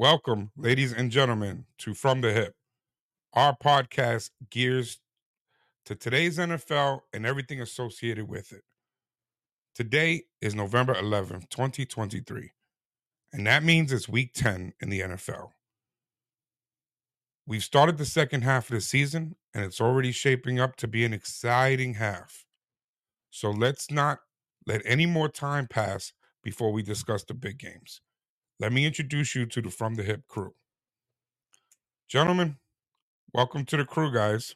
Welcome, ladies and gentlemen, to From the Hip. Our podcast gears to today's NFL and everything associated with it. Today is November 11th, 2023, and that means it's week 10 in the NFL. We've started the second half of the season, and it's already shaping up to be an exciting half. So let's not let any more time pass before we discuss the big games. Let me introduce you to the From the Hip crew. Gentlemen, welcome to the crew, guys.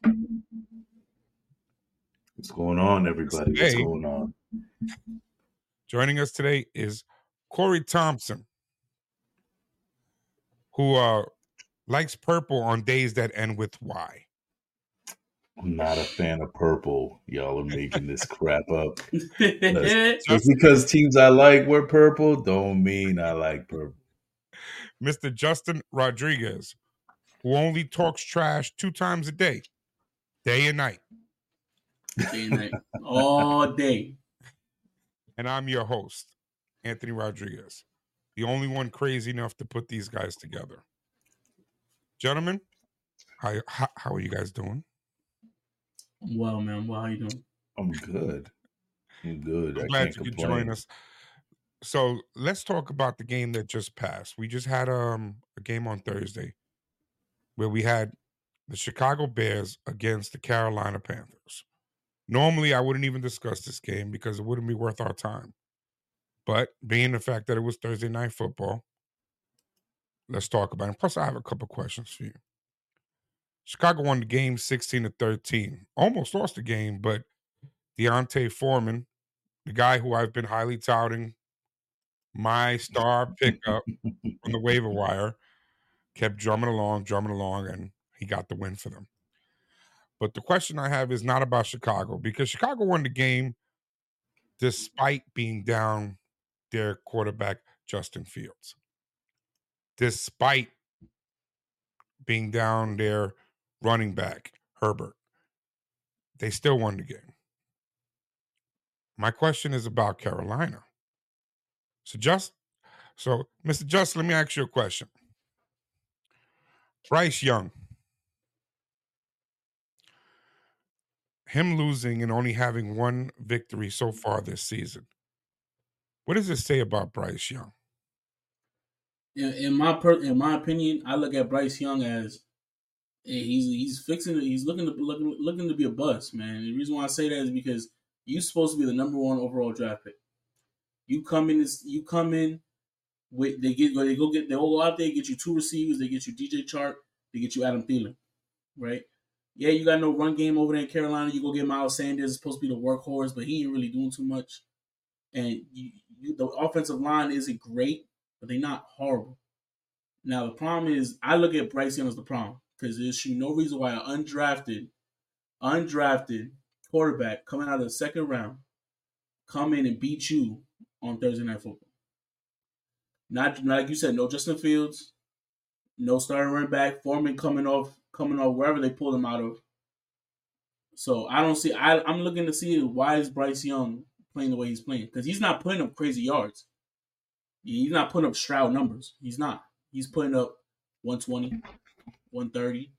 What's going on, everybody? What's going on? Joining us today is Kory Thompson, who uh, likes purple on days that end with Y. I'm not a fan of purple. Y'all are making this crap up. Just because teams I like wear purple, don't mean I like purple. Mr. Justin Rodriguez, who only talks trash two times a day, day and night. Day and night. all day. And I'm your host, Anthony Rodriguez, the only one crazy enough to put these guys together. Gentlemen, how, how, how are you guys doing? Well, man, well, how are you doing? I'm good. I'm good. I'm glad you could join us. So let's talk about the game that just passed. We just had um, a game on Thursday where we had the Chicago Bears against the Carolina Panthers. Normally, I wouldn't even discuss this game because it wouldn't be worth our time. But being the fact that it was Thursday night football, let's talk about it. Plus, I have a couple questions for you. Chicago won the game 16 to 13. Almost lost the game, but D'Onta Foreman, the guy who I've been highly touting, my star pickup on the waiver wire, kept drumming along, drumming along, and he got the win for them. But the question I have is not about Chicago because Chicago won the game despite being down their quarterback, Justin Fields. Despite being down their running back, Herbert. They still won the game. My question is about Carolina. So just so Mr. Just, let me ask you a question. Bryce Young. Him losing and only having one victory so far this season. What does it say about Bryce Young? In, in my per, in my opinion, I look at Bryce Young as eh, he's he's fixing it. He's looking to looking looking to be a bust, man. The reason why I say that is because you're supposed to be the number one overall draft pick. You come in. You come in with they get they go get they all go out there get you two receivers. They get you DJ Chark. They get you Adam Thielen, right? Yeah, you got no run game over there in Carolina. You go get Miles Sanders, supposed to be the workhorse, but he ain't really doing too much. And you, you, the offensive line isn't great, but they're not horrible. Now the problem is, I look at Bryce Young as the problem because there's no reason why an undrafted, undrafted quarterback coming out of the second round come in and beat you on Thursday Night Football. Not, not like you said, no Justin Fields, no starting running back, Foreman coming off, coming off wherever they pulled him out of. So I don't see. I, I'm looking to see why is Bryce Young playing the way he's playing because he's not putting up crazy yards. He's not putting up Stroud numbers. He's not. He's putting up 120, 130,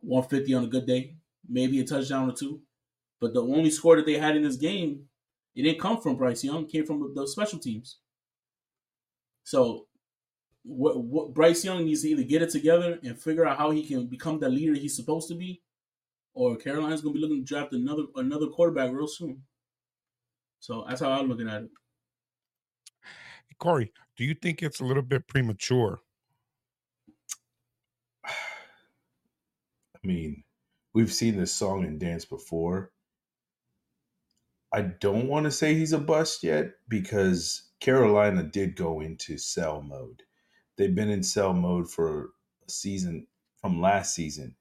150 on a good day, maybe a touchdown or two. But the only score that they had in this game, it didn't come from Bryce Young. Came from the special teams. So, what, what Bryce Young needs to either get it together and figure out how he can become the leader he's supposed to be, or Carolina's going to be looking to draft another another quarterback real soon. So that's how I'm looking at it. Kory, do you think it's a little bit premature? I mean, we've seen this song and dance before. I don't want to say he's a bust yet because Carolina did go into sell mode. They've been in sell mode for a season from last season.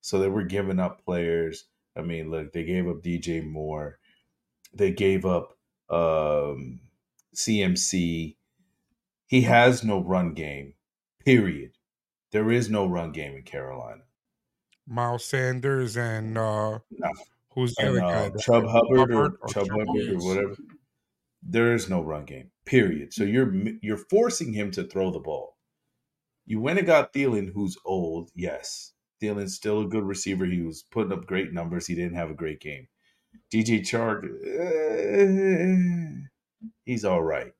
So they were giving up players. I mean, look, they gave up DJ Moore. They gave up um, CMC. He has no run game, period. There is no run game in Carolina. Miles Sanders and uh No. who's the and other uh, that- Chubb Hubbard or Hubbard or Chubb Chubb Hubbard or whatever. There is no run game. Period. So you're you're forcing him to throw the ball. You went and got Thielen, who's old. Yes, Thielen's still a good receiver. He was putting up great numbers. He didn't have a great game. DJ Chark, eh, he's all right.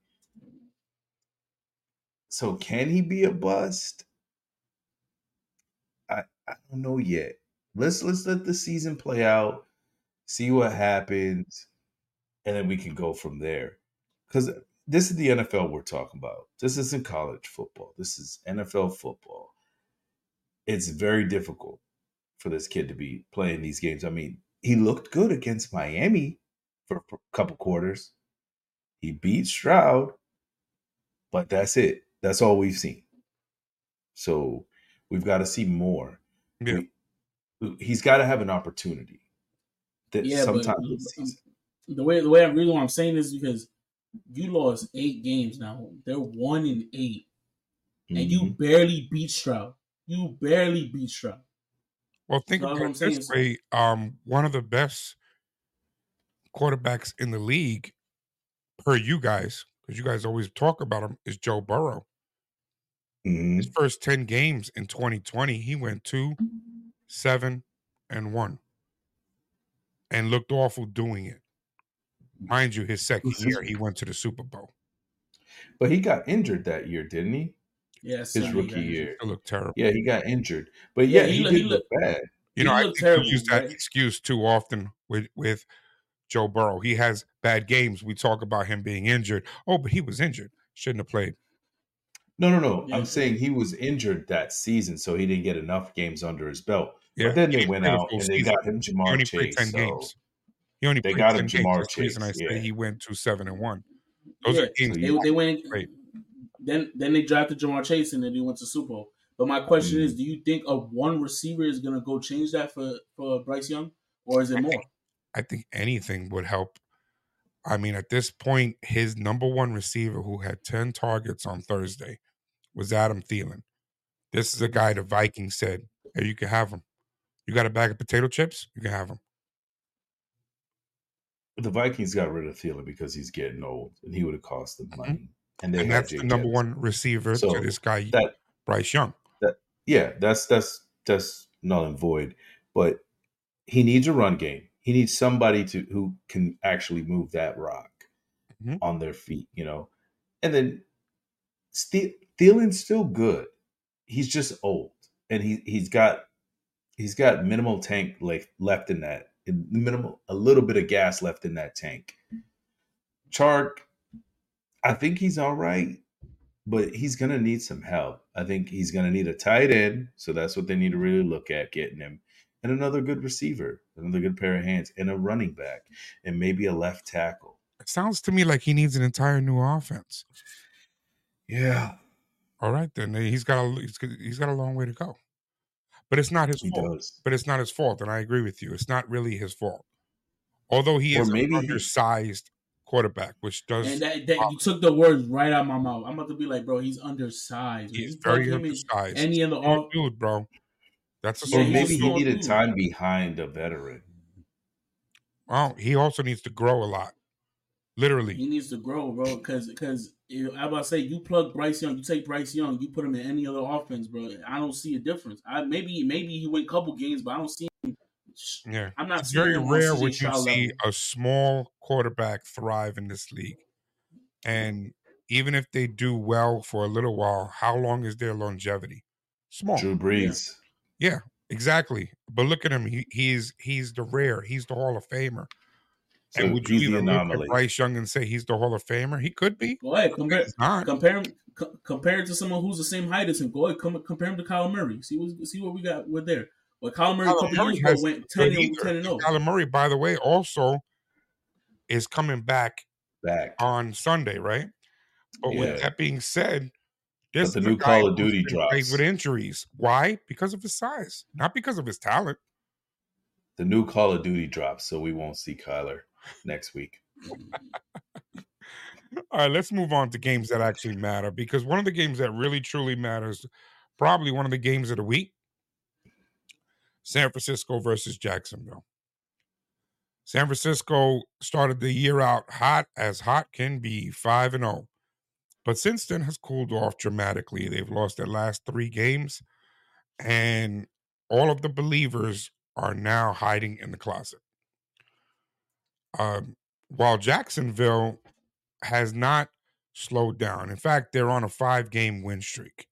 So can he be a bust? I don't know yet. Let's let's let the season play out, see what happens, and then we can go from there. Because this is the NFL we're talking about. This isn't college football. This is NFL football. It's very difficult for this kid to be playing these games. I mean, he looked good against Miami for a couple quarters. He beat Stroud, but that's it. That's all we've seen. So we've got to see more. Yeah. We, he's got to have an opportunity. That Yeah, but sometime this season. the way the way I reason why I'm saying is because you lost eight games now. They're one in 8 and you Mhm. barely beat Stroud. You barely beat Stroud. Well, think That's about it this way: um, one of the best quarterbacks in the league, per you guys, because you guys always talk about him, is Joe Burrow. Mhm. His first ten games in 2020, he went two, seven, and one, and looked awful doing it. Mind you, his second year, he went to the Super Bowl. But he got injured that year, didn't he? Yeah, His rookie got year. It looked terrible. Yeah, he got injured. But Yeah, yeah, he he, look- he did look look- bad. You know, I think terrible, we use that right? excuse too often with with Joe Burrow. He has bad games. We talk about him being injured. Oh, but he was injured. Shouldn't have played. No, no, no. Yeah. I'm saying he was injured that season, so he didn't get enough games under his belt. Yeah, But then he they went out full and they season. got him He Ja'Marr only played Chase. ten So games. He only they played got 10 him games. Ja'Marr That's the reason I Chase, say yeah. he went to seven and one. Those Yeah, are games. So They, they went Right. then then they drafted Ja'Marr Chase and then they went to Super Bowl. But my question Mm. is, do you think a one receiver is gonna go change that for for Bryce Young, or is it more? I think anything would help. I mean, at this point, his number one receiver who had 10 targets on Thursday was Adam Thielen. This is a guy the Vikings said, Hey, you can have him. You got a bag of potato chips? You can have him. the Vikings got rid of Thielen because he's getting old, and he would have cost them money. And they Mm-hmm. and had that's the number Evans. one receiver So to this guy, That Bryce Young. yeah, that's that's that's null and void. But he needs a run game. He needs somebody to who can actually move that rock Mhm. on their feet, you know. And then Ste- Thielen's still good. He's just old, and he he's got he's got minimal tank like left in that minimal a little bit of gas left in that tank. Chark, I think he's all right, but he's gonna need some help. I think he's gonna need a tight end, so that's what they need to really look at getting him, and another good receiver, another good pair of hands, and a running back, and maybe a left tackle. It sounds to me like he needs an entire new offense. Yeah, All right, then eh, he's got a he's got, he's got a long way to go. But it's not his he fault. does. But it's not his fault, and I agree with you. It's not really his fault. Although he Or is maybe an he- undersized quarterback, which does And that, that you took the words right out of my mouth. I'm about to be like, bro, he's undersized. he's You plug very undersized. Any in the Small off, dude, bro. That's a Yeah, Or maybe he needed dude. time behind a veteran. Well, he also needs to grow a lot. Literally. he needs to grow, bro. Because because I about to say you plug Bryce Young, you take Bryce Young, you put him in any other offense, bro. I don't see a difference. I maybe maybe he win a couple games, but I don't see. Him, Yeah. I'm not. It's very rare CJ when you see level. a small quarterback thrive in this league. And even if they do well for a little while, how long is their longevity? Small. Drew Brees. Yeah, exactly. But look at him. He, he's he's the rare. He's the Hall of Famer. So and would you he's the even look anomaly. at Bryce Young and say he's the Hall of Famer? He could be. Go ahead, compare He's compare him co- compare it to someone who's the same height as him. Go ahead, come, compare him to Kyler Murray. See what see what we got with there. But Kyler Murray a Kyler couple Murray has went 10 and, either. 10 and 0. Kyler Murray, by the way, also is coming back Back. on Sunday, right? But Yeah. with that being said, this But the new Call of Duty drops. with injuries. Why? Because of his size, not because of his talent. The new Call of Duty drops, so we won't see Kyler next week. All right, let's move on to games that actually matter because one of the games that really truly matters, probably one of the games of the week, San Francisco versus Jacksonville. San Francisco started the year out hot as hot can be, 5 and 0. But since then has cooled off dramatically. They've lost their last three games, and all of the believers are now hiding in the closet. Um, while Jacksonville has not slowed down. In fact, they're on a five game win streak.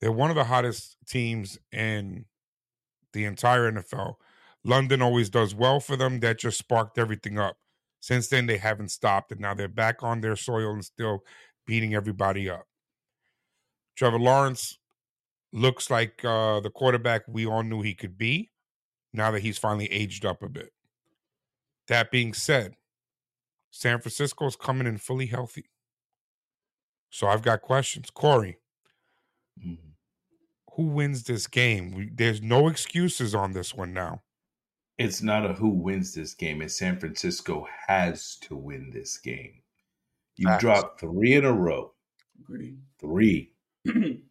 They're one of the hottest teams in the entire NFL. London always does well for them. That just sparked everything up. Since then, they haven't stopped, and now they're back on their soil and still beating everybody up. Trevor Lawrence looks like uh, the quarterback we all knew he could be now that he's finally aged up a bit. That being said, San Francisco is coming in fully healthy. So I've got questions. Kory, mm-hmm. who wins this game? We, there's no excuses on this one now. It's not a who wins this game. It's San Francisco has to win this game. You Facts. dropped three in a row. Agreed. Three.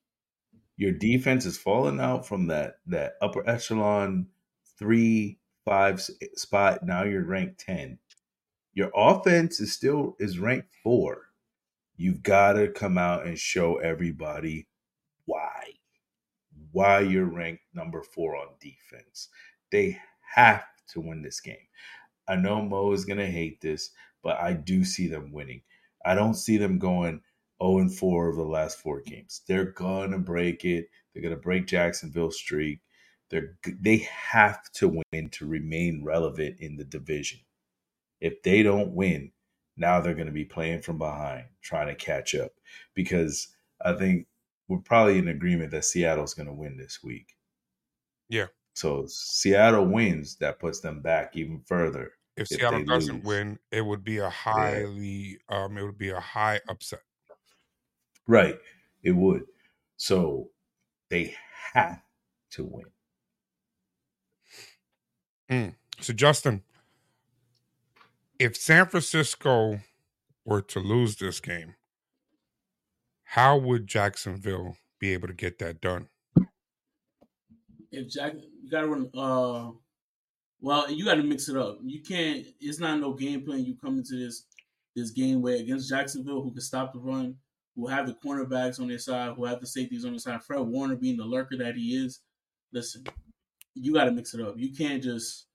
Your defense is falling out from that that upper echelon three five spot. Now you're ranked ten. Your offense is still is ranked four you've got to come out and show everybody why why you're ranked number four on defense they have to win this game i know mo is going to hate this but i do see them winning i don't see them going 0 and 4 of the last four games they're going to break it they're going to break jacksonville's streak they're they have to win to remain relevant in the division if they don't win now they're going to be playing from behind, trying to catch up. Because I think we're probably in agreement that Seattle's going to win this week. Yeah. So Seattle wins, that puts them back even further. If, if Seattle doesn't lose. win, it would be a highly, yeah. um, it would be a high upset. Right, it would. So they have to win. Mm. So Justin, if San Francisco were to lose this game, how would Jacksonville be able to get that done? If Jack, you got to run. Uh, well, you got to mix it up. You can't. It's not no game plan. You come into this this game where against Jacksonville, who can stop the run, who have the cornerbacks on their side, who have the safeties on their side. Fred Warner being the lurker that he is. Listen, you got to mix it up. You can't just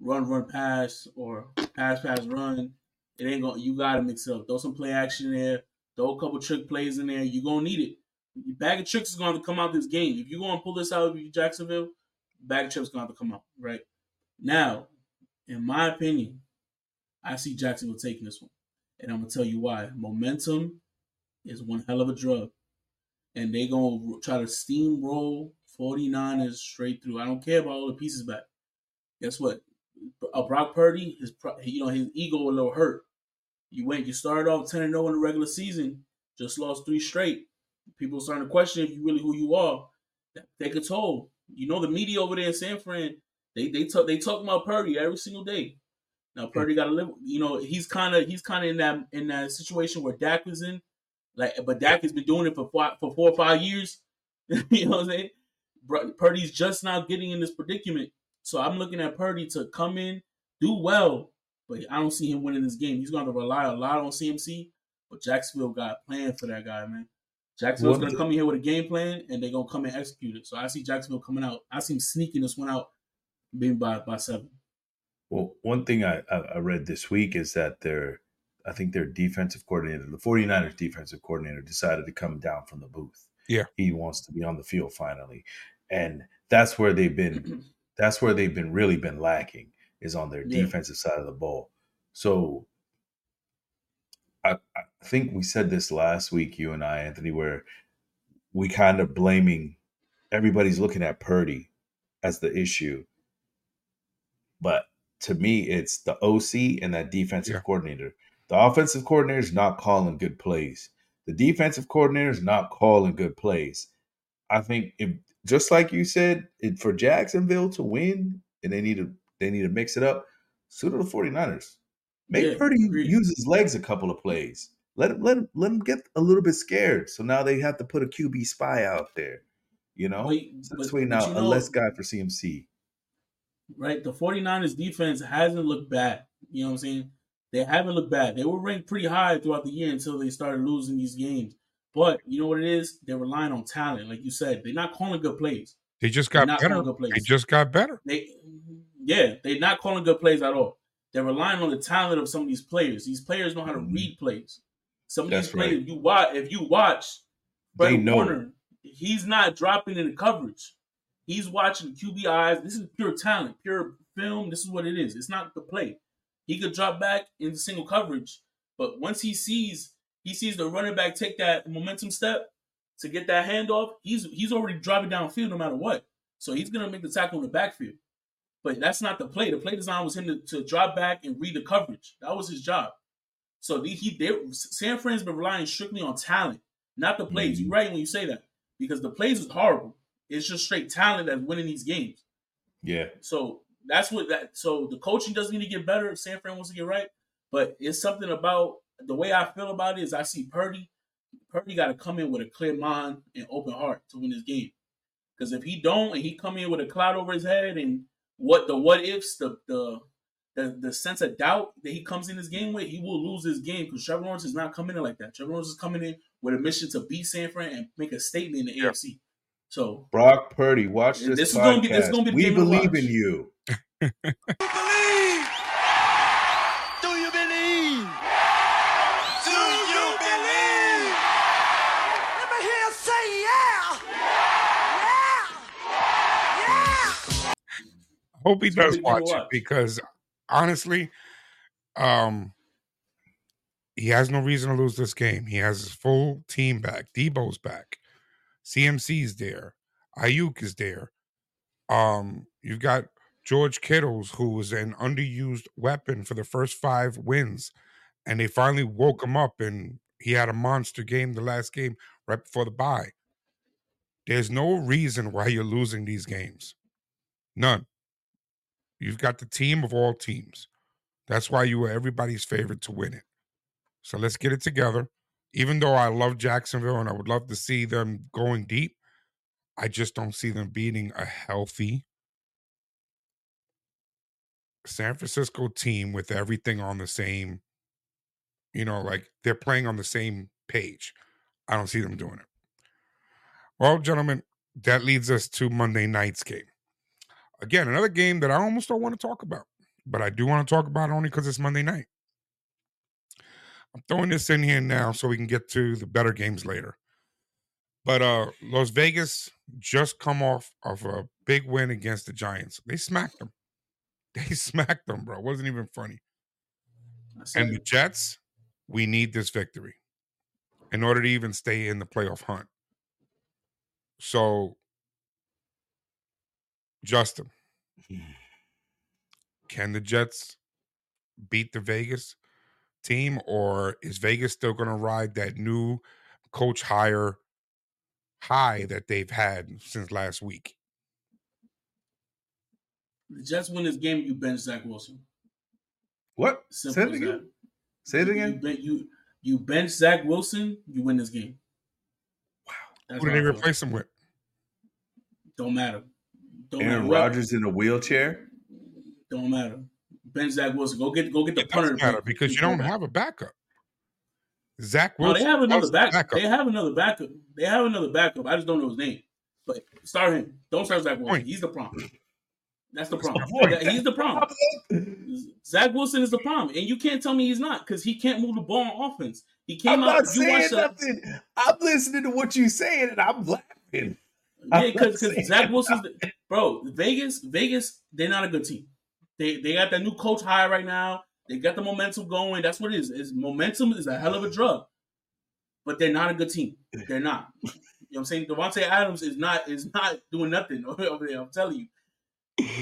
run, run, pass, or pass, pass, run. It ain't to You gotta mix it up. Throw some play action in there. Throw a couple trick plays in there. You gonna need it. Your bag of tricks is gonna come out this game. If you gonna pull this out of Jacksonville, bag of tricks gonna have to come out right now. In my opinion, I see Jacksonville taking this one, and I'm gonna tell you why. Momentum is one hell of a drug, and they gonna try to steamroll 49ers straight through. I don't care about all the pieces back. Guess what? A Brock Purdy, his you know his ego a little hurt. You went, you started off ten and zero in the regular season, just lost three straight. People starting to question if you really who you are. Take a toll. You know the media over there in San Fran, they they talk they talk about Purdy every single day. Now Purdy got to live. You know he's kind of he's kind of in that in that situation where Dak was in, like but Dak has been doing it for four, for four or five years. you know what I'm saying? Purdy's just now getting in this predicament so I'm looking at Purdy to come in, do well, but I don't see him winning this game. He's going to rely a lot on CMC, but Jacksonville got a plan for that guy, man. Jacksonville's going to come in here with a game plan, and they're going to come and execute it. So I see Jacksonville coming out. I see him sneaking this one out, being by by seven. Well, one thing I, I read this week is that their, I think their defensive coordinator, the 49ers defensive coordinator, decided to come down from the booth. Yeah. He wants to be on the field finally. And that's where they've been that's where they've been really been lacking is on their yeah. defensive side of the ball. So I, I think we said this last week, you and I, Anthony, where we kind of blaming everybody's looking at Purdy as the issue. But to me, it's the OC and that defensive yeah. coordinator. The offensive coordinator is not calling good plays. The defensive coordinator is not calling good plays. I think if just like you said, it, for Jacksonville to win, and they need to they need to mix it up. Suit of the 49ers. Make yeah, Purdy use his legs a couple of plays. Let him let him let him get a little bit scared. So now they have to put a QB spy out there. You know? Wait, so this way now you know, a less guy for CMC. Right. The 49ers defense hasn't looked bad. You know what I'm saying? They haven't looked bad. They were ranked pretty high throughout the year until they started losing these games. But you know what it is? They're relying on talent, like you said. They're not calling good plays. They just got better. They just got better. They, yeah, they're not calling good plays at all. They're relying on the talent of some of these players. These players know how to mm-hmm. read plays. Some of That's these players, right. you watch, if you watch, Fred Warner, he's not dropping in the coverage. He's watching QBIs. This is pure talent, pure film. This is what it is. It's not the play. He could drop back into single coverage, but once he sees he sees the running back take that momentum step to get that handoff, he's he's already driving downfield no matter what. So he's gonna make the tackle in the backfield. But that's not the play. The play design was him to, to drop back and read the coverage. That was his job. So he, he they, San Fran's been relying strictly on talent, not the plays. Mm-hmm. You're right when you say that because the plays is horrible. It's just straight talent that's winning these games. Yeah. So that's what that. So the coaching doesn't need to get better. if San Fran wants to get right, but it's something about the way I feel about it is I see Purdy. Purdy got to come in with a clear mind and open heart to win this game. Because if he don't, and he come in with a cloud over his head and what the what ifs, the the the, the sense of doubt that he comes in this game with, he will lose this game because Trevor Lawrence is not coming in like that. Trevor Lawrence is coming in with a mission to beat San Fran and make a statement in the yeah. AFC. So Brock Purdy, watch this. This podcast. is gonna be this is gonna be. We believe in you. believe? Do you believe? Do you believe? Let me hear you say yeah. Yeah. Yeah. I hope he does watch it because honestly, um, he has no reason to lose this game. He has his full team back. Deebo's back. CMC's there. Aiyuk is there. Um, you've got George Kittles, who was an underused weapon for the first five wins, and they finally woke him up, and he had a monster game the last game right before the bye. There's no reason why you're losing these games. None. You've got the team of all teams. That's why you were everybody's favorite to win it. So let's get it together. Even though I love Jacksonville and I would love to see them going deep, I just don't see them beating a healthy San Francisco team with everything on the same, you know, like they're playing on the same page. I don't see them doing it. Well, gentlemen, that leads us to Monday night's game. Again, another game that I almost don't want to talk about, but I do want to talk about only because it's Monday night. I'm throwing this in here now so we can get to the better games later. But uh Las Vegas just come off of a big win against the Giants. They smacked them. They smacked them, bro. It wasn't even funny. And the Jets, we need this victory in order to even stay in the playoff hunt. So, Justin, can the Jets beat the Vegas team, or is Vegas still going to ride that new coach hire high that they've had since last week? The Jets win this game, you bench Zach Wilson. What? Simple Say it again. That. Say it again. You, you, you bench Zach Wilson, you win this game. Wow. That's Who did they replace him with? Don't matter. Don't Aaron Rodgers in a wheelchair. Don't matter. Bench Zach Wilson. Go get go get the it punter. Matter because you don't have a backup. Zach Wilson. No, they have another backup. backup. They have another backup. They have another backup. I just don't know his name. But start him. Don't start Zach Wilson. Point. He's the problem. That's the problem. he's the problem. Zach Wilson is the problem, and you can't tell me he's not because he can't move the ball on offense. He came I'm out. Not saying nothing. I'm listening to what you're saying, and I'm laughing. Yeah, because Zach Wilson's the, bro. Vegas, Vegas, they're not a good team. They they got that new coach high right now. They got the momentum going. That's what it is. Is momentum is a hell of a drug, but they're not a good team. They're not. You know what I'm saying? Davante Adams is not is not doing nothing over there. I'm telling you.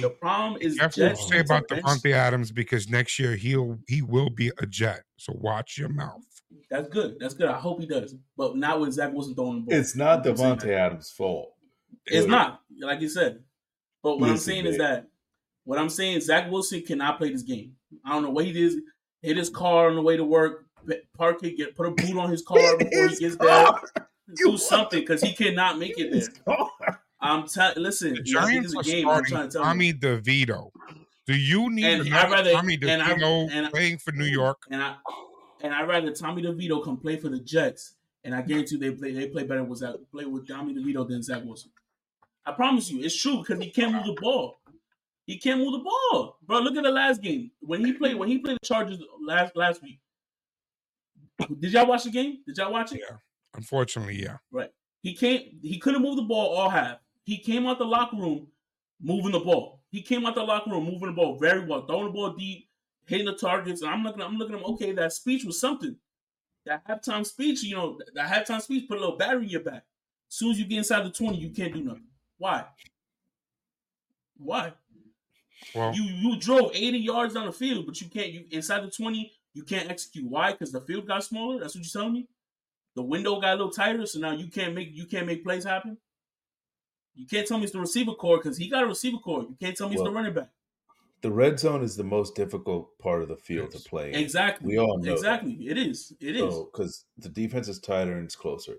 The problem is That's what say about Davante Adams because next year he'll he will be a Jet. So watch your mouth. That's good. That's good. I hope he does, but not when Zach wasn't throwing the ball. It's not Davante Adams' fault. It's not like you said. But what Listen, I'm saying man. is that what I'm saying, Zach Wilson cannot play this game. I don't know what he did. Hit his car on the way to work. Park it. Get put a boot on his car before he gets car. there. Do something because he cannot make it there. I'm telling. Listen, the Giants are game, starting Tommy DeVito Do you need And another I'd rather- Tommy and I- DeVito and I- playing for New York? And I and I rather Tommy DeVito come play for the Jets, and I guarantee they play they play better with Zach, play with Tommy DeVito than Zach Wilson. I promise you, it's true because he can't move the ball. He can't move the ball, bro. Look at the last game when he played when he played the Chargers last last week. Did y'all watch the game? Did y'all watch it? Yeah. Unfortunately, yeah. Right. He can't. He couldn't move the ball all half. He came out the locker room moving the ball. He came out the locker room moving the ball very well, throwing the ball deep, hitting the targets. And I'm looking. I'm looking at him. Okay, that speech was something. That halftime speech, you know, that halftime speech put a little battery in your back. As soon as you get inside the twenty, you can't do nothing. Why? Why? Well, You you drove 80 yards down the field, but you can't. You inside the 20, you can't execute. Why? Because the field got smaller. That's what you're telling me. The window got a little tighter, so now you can't make you can't make plays happen. You can't tell me it's the receiver core because he got a receiver core. You can't tell me it's the running back. The red zone is the most difficult part of the field Yes. to play. in. Exactly. We all know exactly. It is. It is. So, because the defense is tighter and it's closer.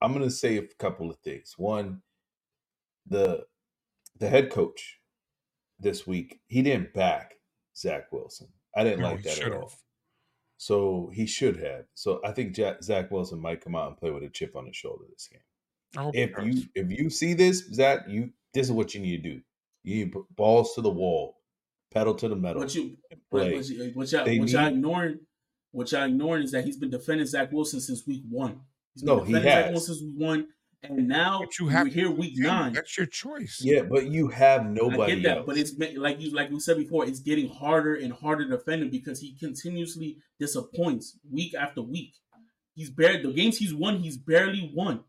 I'm going to say a couple of things. One, the the head coach this week he didn't back Zach Wilson. I didn't no, like he that at all. have. So he should have. So I think Ja- Zach Wilson might come out and play with a chip on his shoulder this game. If you if you see this, Zach, you this is what you need to do. You need to put balls to the wall, pedal to the metal, What you and what, play. what, you, what y'all They what y'all ignoring what y'all ignoring is that he's been defending Zach Wilson since week one. He's been No, he defending Zach. Wilson since week one, and now But you have here week Yeah, nine. That's your choice. yeah, but you have nobody. I nobody get that, else. but it's like you like we said before, it's getting harder and harder to defend him because he continuously disappoints week after week. He's barely the games he's won, he's barely won.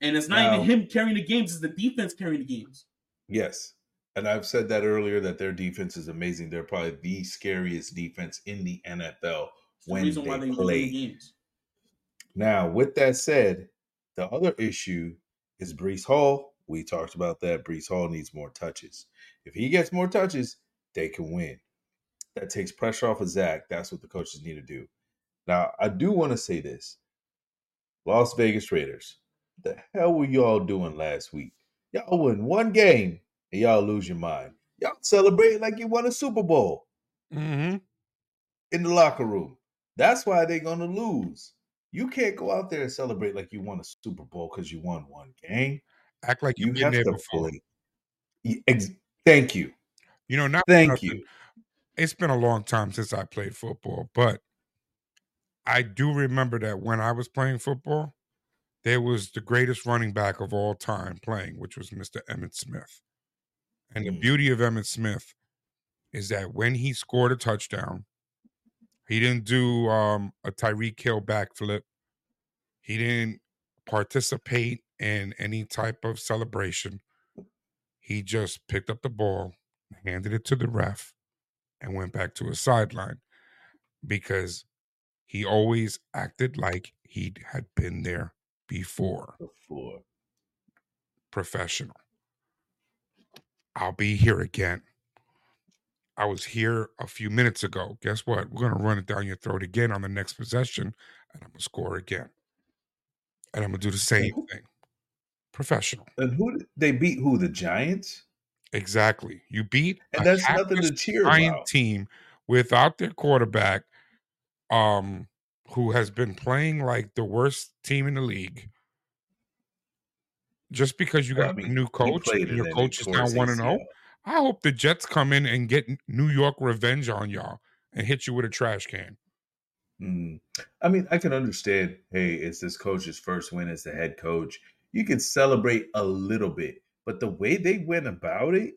And it's not Now- even him carrying the games, it's the defense carrying the games. Yes. And I've said that earlier that their defense is amazing. They're probably the scariest defense in the NFL It's the when reason they why they win play. the games. Now, with that said, the other issue is Breece Hall. We talked about that. Breece Hall needs more touches. If he gets more touches, they can win. That takes pressure off of Zach. That's what the coaches need to do. Now, I do want to say this Las Vegas Raiders, the hell were y'all doing last week? Y'all win one game and y'all lose your mind. Y'all celebrate like you won a Super Bowl Mm-hmm. in the locker room. That's why they're going to lose. You can't go out there and celebrate like you won a Super Bowl because you won one game. Act like You you've been there to before. play. Ex- Thank you. You know, not Thank nothing, you. It's been a long time since I played football, but I do remember that when I was playing football, there was the greatest running back of all time playing, which was Mr. Emmitt Smith. And the Mm. beauty of Emmitt Smith is that when he scored a touchdown, he didn't do um, a Tyreek Hill backflip. He didn't participate in any type of celebration. He just picked up the ball, handed it to the ref, and went back to his sideline because he always acted like he had been there before Before. professional. I'll be here again. I was here a few minutes ago. Guess what? We're going to run it down your throat again on the next possession, and I'm going to score again. And I'm going to do the same thing. Professional. And who did- they beat? Who the Giants? Exactly. You beat And a that's nothing to cheer Giant about. team without their quarterback, um, who has been playing like the worst team in the league. Just because you Well, I got a new coach and your coach is now one and zero, ACL. I hope the Jets come in and get New York revenge on y'all and hit you with a trash can. Mm. I mean, I can understand. Hey, it's this coach's first win as the head coach. You can celebrate a little bit, but the way they went about it,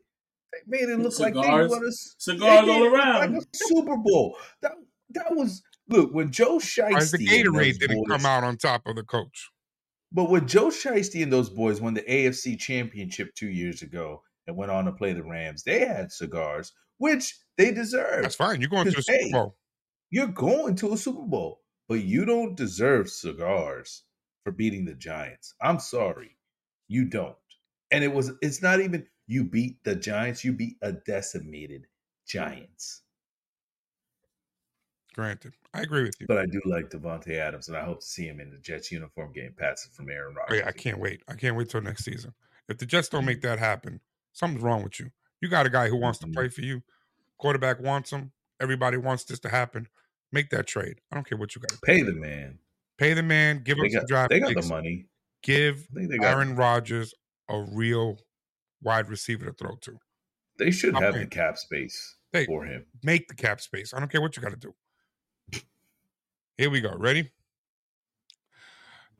they made it look like they Cigars- won a s- cigars all around. like a Super Bowl. That that was look when Joe Whereas the Shiesty and those Gatorade didn't boys- come out on top of the coach. But when Joe Shiesty and those boys won the AFC Championship two years ago and went on to play the Rams, they had cigars, which they deserve. That's fine. You're going to a Super hey, Bowl. You're going to a Super Bowl, but you don't deserve cigars for beating the Giants. I'm sorry. You don't. And it was it's not even you beat the Giants, you beat a decimated Giants. Granted. I agree with you. But I do like Davante Adams, and I hope to see him in the Jets uniform game passing from Aaron Oh, Rodgers. yeah, I can't wait. I can't wait till next season. If the Jets don't make mm-hmm. that happen, something's wrong with you. You got a guy who wants to mm-hmm. play for you. Quarterback wants him. Everybody wants this to happen. Make that trade. I don't care what you got. To. Pay the man. Pay the man. Give him They some got, draft they got the money. Give they. Aaron Rodgers a real wide receiver to throw to. They should I'm have the cap space Hey. for him. Make the cap space. I don't care what you got to do. Here we go. Ready?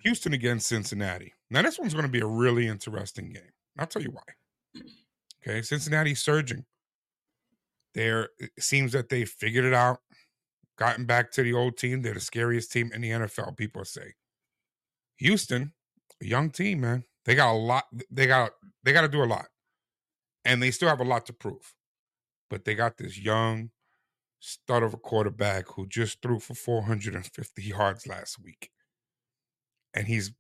Houston against Cincinnati. Now, this one's going to be a really interesting game. I'll tell you why. Okay. Cincinnati's surging. They're, seems that they figured it out, gotten back to the old team. They're the scariest team in the NFL, people say. Houston, a young team, man. They got a lot. They got they got to do a lot, and they still have a lot to prove. But they got this young stud of a quarterback who just threw for 450 yards last week, and he's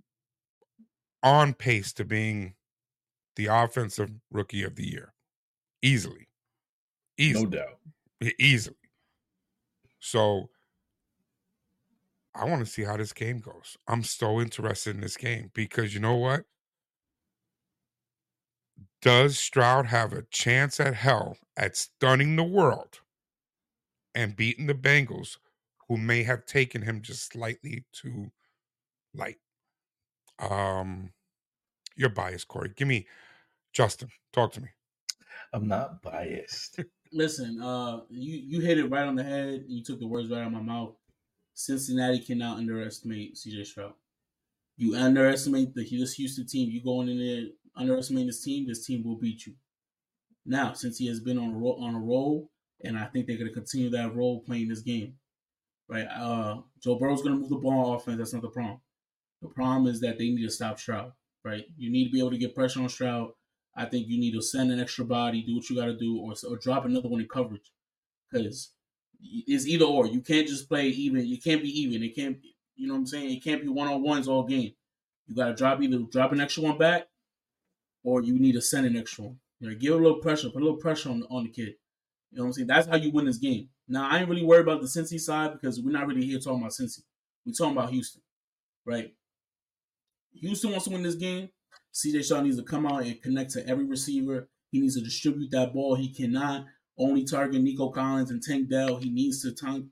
on pace to being the offensive rookie of the year, easily, easily, No doubt. Easily. So I want to see how this game goes. I'm so interested in this game because you know what? Does Stroud have a chance at hell at stunning the world and beating the Bengals, who may have taken him just slightly too light? Um, you're biased, Kory. Give me Justin. Talk to me. I'm not biased. Listen, uh, you you hit it right on the head. You took the words right out of my mouth. Cincinnati cannot underestimate CJ Stroud. You underestimate the this Houston team. You going in there underestimating this team. This team will beat you. Now, since he has been on a roll, on a roll, and I think they're going to continue that role playing this game, right? Uh, Joe Burrow's going to move the ball on offense. That's not the problem. The problem is that they need to stop Stroud, right? You need to be able to get pressure on Stroud. I think you need to send an extra body, do what you got to do, or, or drop another one in coverage. Because it's either or. You can't just play even. You can't be even. It can't. You know what I'm saying? It can't be one on ones all game. You got to drop either drop an extra one back, or you need to send an extra one. You know, give a little pressure, put a little pressure on on the kid. You know what I'm saying? That's how you win this game. Now I ain't really worried about the Cincy side because we're not really here talking about Cincy. We're talking about Houston, right? Houston wants to win this game. CJ Shaw needs to come out and connect to every receiver. He needs to distribute that ball. He cannot only target Nico Collins and Tank Dell. He needs to tank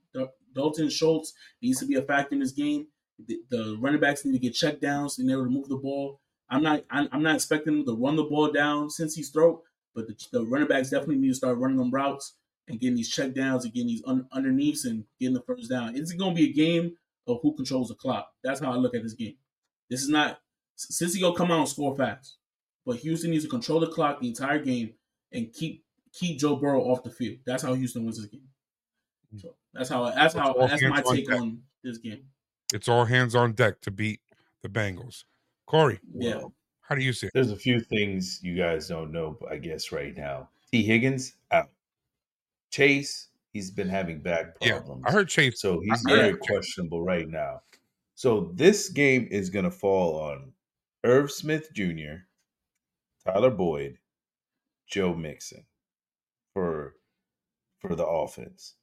Dalton Schultz needs to be a factor in this game. The, the running backs need to get check downs and they're to move the ball. I'm not I'm, not expecting them to run the ball down Cincy's throat, but the, the running backs definitely need to start running them routes and getting these check downs and getting these un, underneaths and getting the first down. It's going to be a game of who controls the clock. That's how I look at this game. This is not Cincy go come out and score fast, but Houston needs to control the clock the entire game and keep keep Joe Burrow off the field. That's how Houston wins this game. Mm. So that's how that's how that's my on take deck. on this game. It's all hands on deck to beat the Bengals. Kory, Yeah. Well, how do you see it? There's a few things you guys don't know, I guess, right now. T. Higgins out. Chase, he's been having back problems. Yeah. I heard Chase. So he's very questionable right now. So this game is going to fall on Irv Smith Jr., Tyler Boyd, Joe Mixon for for the offense.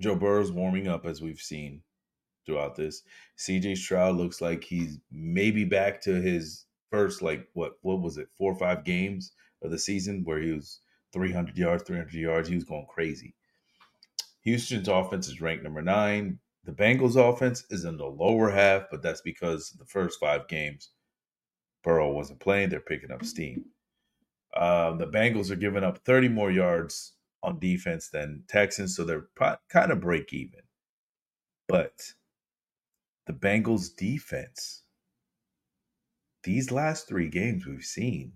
Joe Burrow's warming up as we've seen throughout this. CJ Stroud looks like he's maybe back to his first like what what was it? 4 or 5 games of the season where he was 300 yards, 300 yards, he was going crazy. Houston's offense is ranked number 9. The Bengals offense is in the lower half, but that's because the first 5 games Burrow wasn't playing, they're picking up steam. Um, the Bengals are giving up 30 more yards on defense than Texans, so they're pro- kind of break even. But the Bengals defense, these last three games we've seen,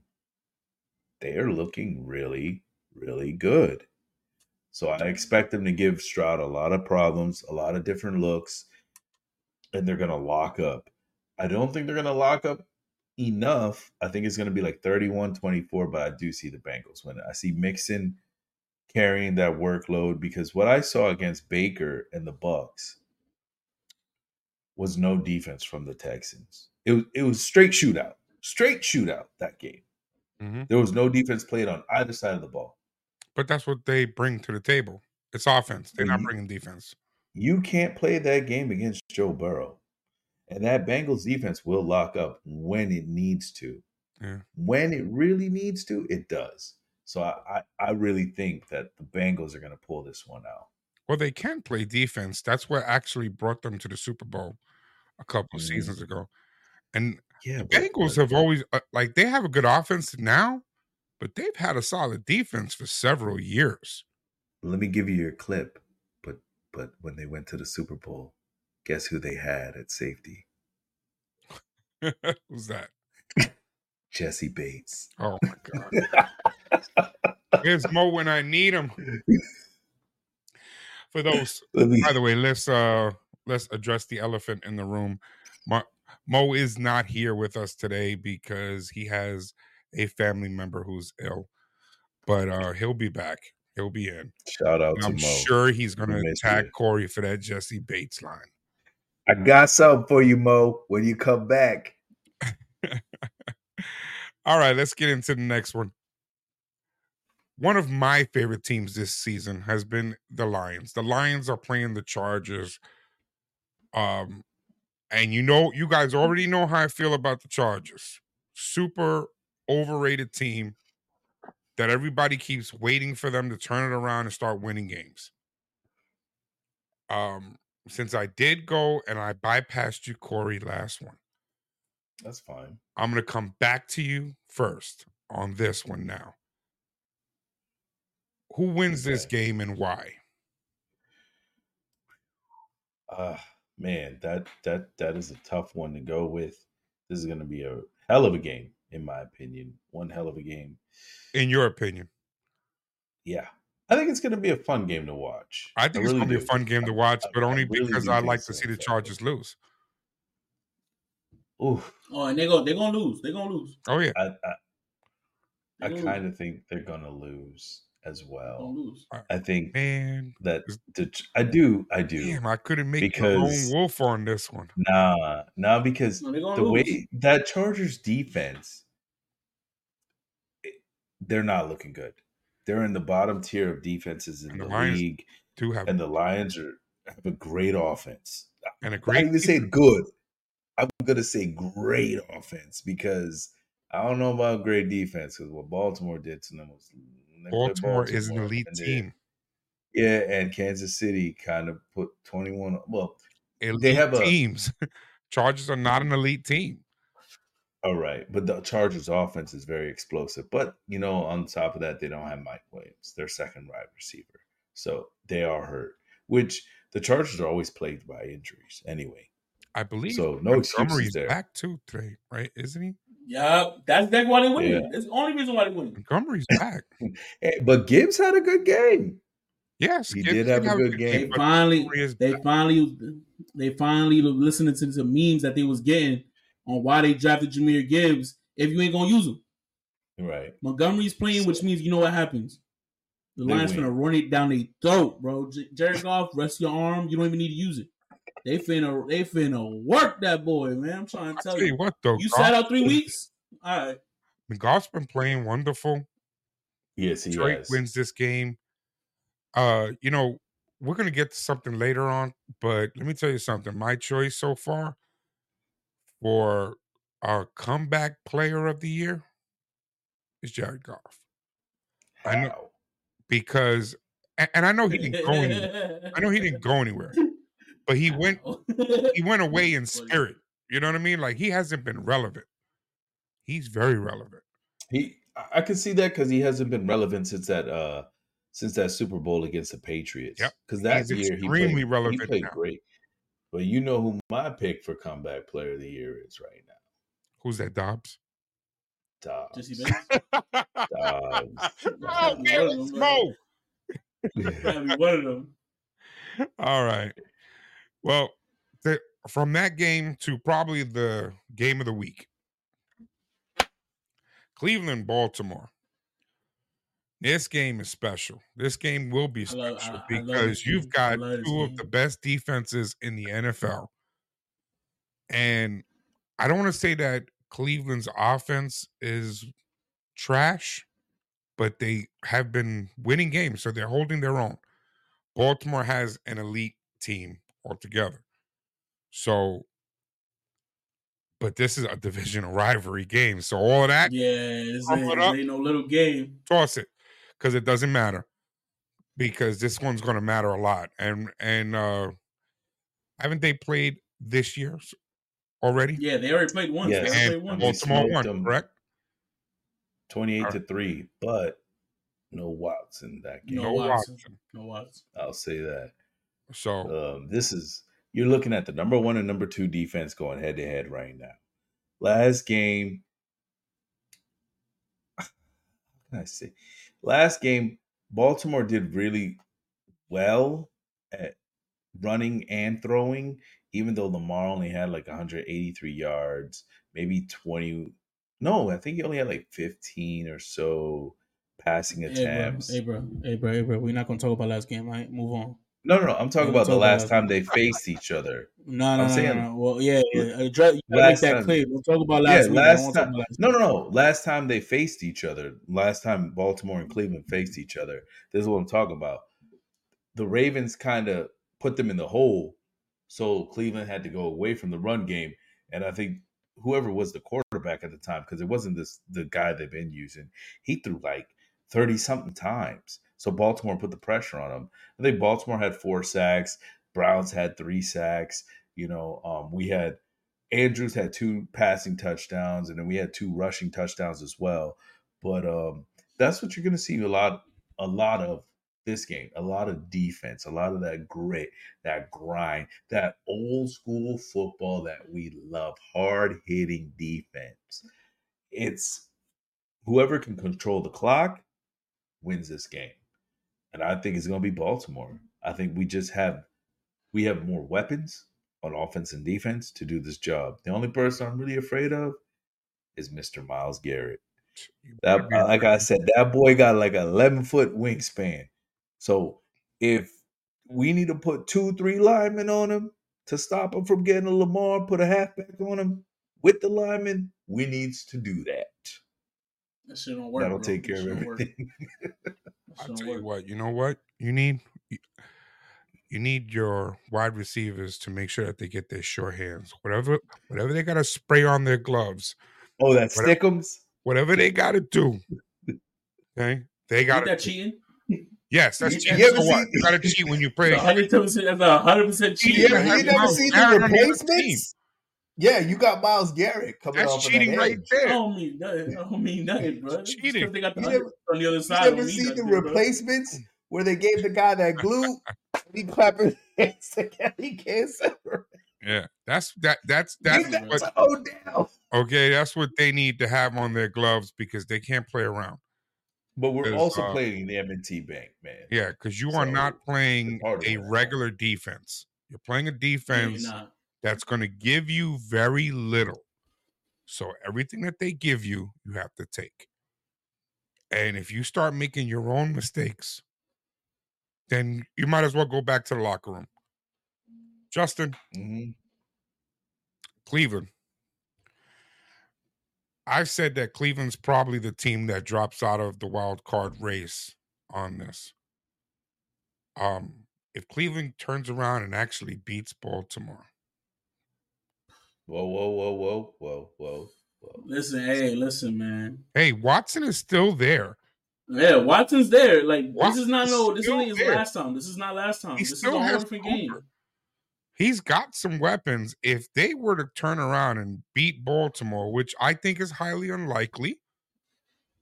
they are looking really, really good. So I expect them to give Stroud a lot of problems, a lot of different looks, and they're going to lock up. I don't think they're going to lock up enough. I think it's going to be like 31 24, but I do see the Bengals win. I see Mixon carrying that workload because what I saw against Baker and the Bucks was no defense from the Texans. It was it was straight shootout, straight shootout that game. Mhm. There was no defense played on either side of the ball. But that's what they bring to the table. It's offense. They're not bringing defense. You can't play that game against Joe Burrow, and that Bengals defense will lock up when it needs to. Yeah. When it really needs to, it does. So I, I, I really think that the Bengals are going to pull this one out. Well, they can play defense. That's what actually brought them to the Super Bowl a couple of Mhm. seasons ago. And Yeah, the but- Bengals but- have always uh, like they have a good offense now, but they've had a solid defense for several years. Let me give you your clip. But but when they went to the Super Bowl, guess who they had at safety? Who's that? Jessie Bates. Oh my god. Where's Mo when I need him? For those me by the way, let's uh let's address the elephant in the room. Mo, Mo is not here with us today because he has a family member who's ill, but uh he'll be back. He'll be in. shout out And to I'm Mo. sure he's miss tag you. Kory for that Jessie Bates line. I got something for you, Mo, when you come back. All right, let's get into the next one. One of my favorite teams this season has been the Lions. The Lions are playing the Chargers. Um, and you know, you guys already know how I feel about the Chargers. Super overrated team that everybody keeps waiting for them to turn it around and start winning games. Um, since I did go and I bypassed you, Kory, last one. That's fine. I'm going to come back to you first on this one now. Who wins this game and why? Uh man, that that that is a tough one to go with. This is gonna be a hell of a game, in my opinion. One hell of a game. In your opinion, Yeah. I think it's gonna be a fun game to watch. I think it's really going to be a fun game to watch, I- but I only really because I like to see the be a fun Chargers game. lose. Oof. Oh, and they go they're gonna lose. They're gonna lose. Oh yeah, I I, I They're kind lose. of think they're gonna lose as well. lose. I think man. that the, I do, I do. Damn, I couldn't make a lone Because- wolf on this one. Nah, nah, because No, the lose. way that Chargers defense, it- they're not looking good. They're in the bottom tier of defenses in And the the, league, Do have and the Lions are have a great offense. and a I'm great even say good. I'm gonna say great offense because I don't know about great defense because what Baltimore did to them was they play Baltimore is an elite they- team. Yeah, and Kansas City kind of put 21. Well, Elite have a- teams. Chargers are not an elite team. All right, but the Chargers' offense is very explosive. But you know, on top of that, they don't have Mike Williams, their second wide receiver, so they are hurt. Which the Chargers are always plagued by injuries anyway. I believe So no excuses Montgomery's there. back too today, right? Isn't he? Yeah, that's that's why they win. Yeah. That's the only reason why they win. Montgomery's back. Eh, But Gibbs had a good game. Yes, He Gibbs did have a good game. They finally, Montgomery they back. finally, they finally listening to the memes that they was getting on why they drafted Jahmyr Gibbs. If you ain't gonna use him, Right. Montgomery's playing, which means you know what happens. The They Lions win. finna run it down their throat, bro. J- Jared Goff, rest your arm. You don't even need to use it. They finna, they finna work that boy, man. I'm trying to tell tell you you. what, though, You Goff, sat out three weeks. All right. Goff's been playing wonderful. Yes, he Detroit has. wins this game. Uh, you know, we're gonna get to something later on, but let me tell you something. My choice so far for our comeback player of the year is Jared Goff I know- because, and, I know he didn't go anywhere. I know he didn't go anywhere, but he went he went away in spirit. You know what I mean? Like he hasn't been relevant. He's very relevant. He, I- can see that because he hasn't been relevant since that, uh since that Super Bowl against the Patriots. Yep. Because that He's year he played, relevant He played now. great. But you know who my pick for comeback player of the year is right now? Who's that, Dobbs? Dobbs. Jessie Bates. Dobbs. oh man, One of let's them, go. Gotta be one of them. All right. Well, the, from that game to probably the game of the week, Cleveland, Baltimore. This game is special. This game will be I love- special I- I because this you've got this two of the best defenses in the NFL. And I don't want to say that Cleveland's offense is trash, but they have been winning games, so they're holding their own. Baltimore has an elite team altogether. So but this is a divisional rivalry game. So all of that, yeah, it up. ain't no little game. toss it because it doesn't matter because this one's going to matter a lot. And and uh haven't they played this year already? Yeah, they already played once. Yes. They already And played once. Well, Baltimore smoked won, them. correct? 28 to 3, but no Watson that game. No No Watson. Watson. No Watson. I'll say that. So Um, this is you're looking at the number one and number two defense going head to head right now. Last game, how can I say? Last game, Baltimore did really well at running and throwing, even though Lamar only had like 183 yards, maybe 20. No, I think he only had like 15 or so passing Hey, bro. attempts. Hey, bro. Hey, bro. Hey, bro. We're not gonna talk about last game. Right? Move on. No, no, no. I'm talking about the about last last time they faced each other. No, no, I'm no, saying- no, no. Well, yeah, yeah. Address, Last make that time. clear. We'll talk about last yeah, week. Last time. about last No, no, no. Last time they faced each other. Last time Baltimore and Cleveland faced each other. This is what I'm talking about. The Ravens kind of put them in the hole, so Cleveland had to go away from the run game. And I think whoever was the quarterback at the time, because it wasn't this the guy they've been using, he threw like thirty something times. So Baltimore put the pressure on them. I think Baltimore had four sacks. Browns had three sacks. You know, um, we had Andrews had two passing touchdowns, and then we had two rushing touchdowns as well. But um, that's what you're going to see a lot, a lot of this game. A lot of defense, a lot of that grit, that grind, that old school football that we love, hard hitting defense. It's whoever can control the clock wins this game, and I think it's going to be Baltimore. I think we just have we have more weapons on offense and defense to do this job. The only person I'm really afraid of is Mr. Myles Garrett. That, be uh, like I said, that boy got like an 11 foot wingspan. So if we need to put two, three linemen on him to stop him from getting a Lamar, put a halfback on him with the lineman, we needs to do that. That shit don't work. That'll bro. take care That of shit don't work. everything. I'll shit don't tell you what. You know what you need. You- You need your wide receivers to make sure that they get their sure hands. Whatever, whatever they got to spray on their gloves, oh, that Whatever. Stickums? whatever they got to do. Okay, they got that cheating? Yes, that's You cheating. ever So what? seen- You got to cheat when you pray. That's hundred percent. That's a hundred percent You, cheating. ever, Yeah, you never Myles seen the on the other team. replacements? Yeah, you got Myles Garrett coming That's off cheating of that right edge. I there. don't mean nothing. I don't mean nothing, bro. Cheating. They got the You never- on the other You side. never don't seen the nothing, bro. replacements where they gave the guy that glue? he clapping his hands together. He can't separate. Yeah, that's that. That's that's Get that what. toe down. Okay, that's what they need to have on their gloves because they can't play around. But we're also uh, playing the M&T Bank, man. Yeah, because you are not playing it's hard to a regular defense. You're playing a defense not. That's going to give you very little. So everything that they give you, you have to take. And if you start making your own mistakes, then you might as well go back to the locker room. Justin, Mhm. Cleveland. I've said that Cleveland's probably the team that drops out of the wild card race on this. Um, if Cleveland turns around and actually beats Baltimore, Whoa, whoa, whoa, whoa, whoa, whoa, whoa. Listen, hey, listen, man. hey, Watson is still there. Yeah, Watson's there. Like Watson's this is not no. This still isn't his there. last time. This is not last time. He this is still a has whole different game. Cooper. He's got some weapons. If they were to turn around and beat Baltimore, which I think is highly unlikely,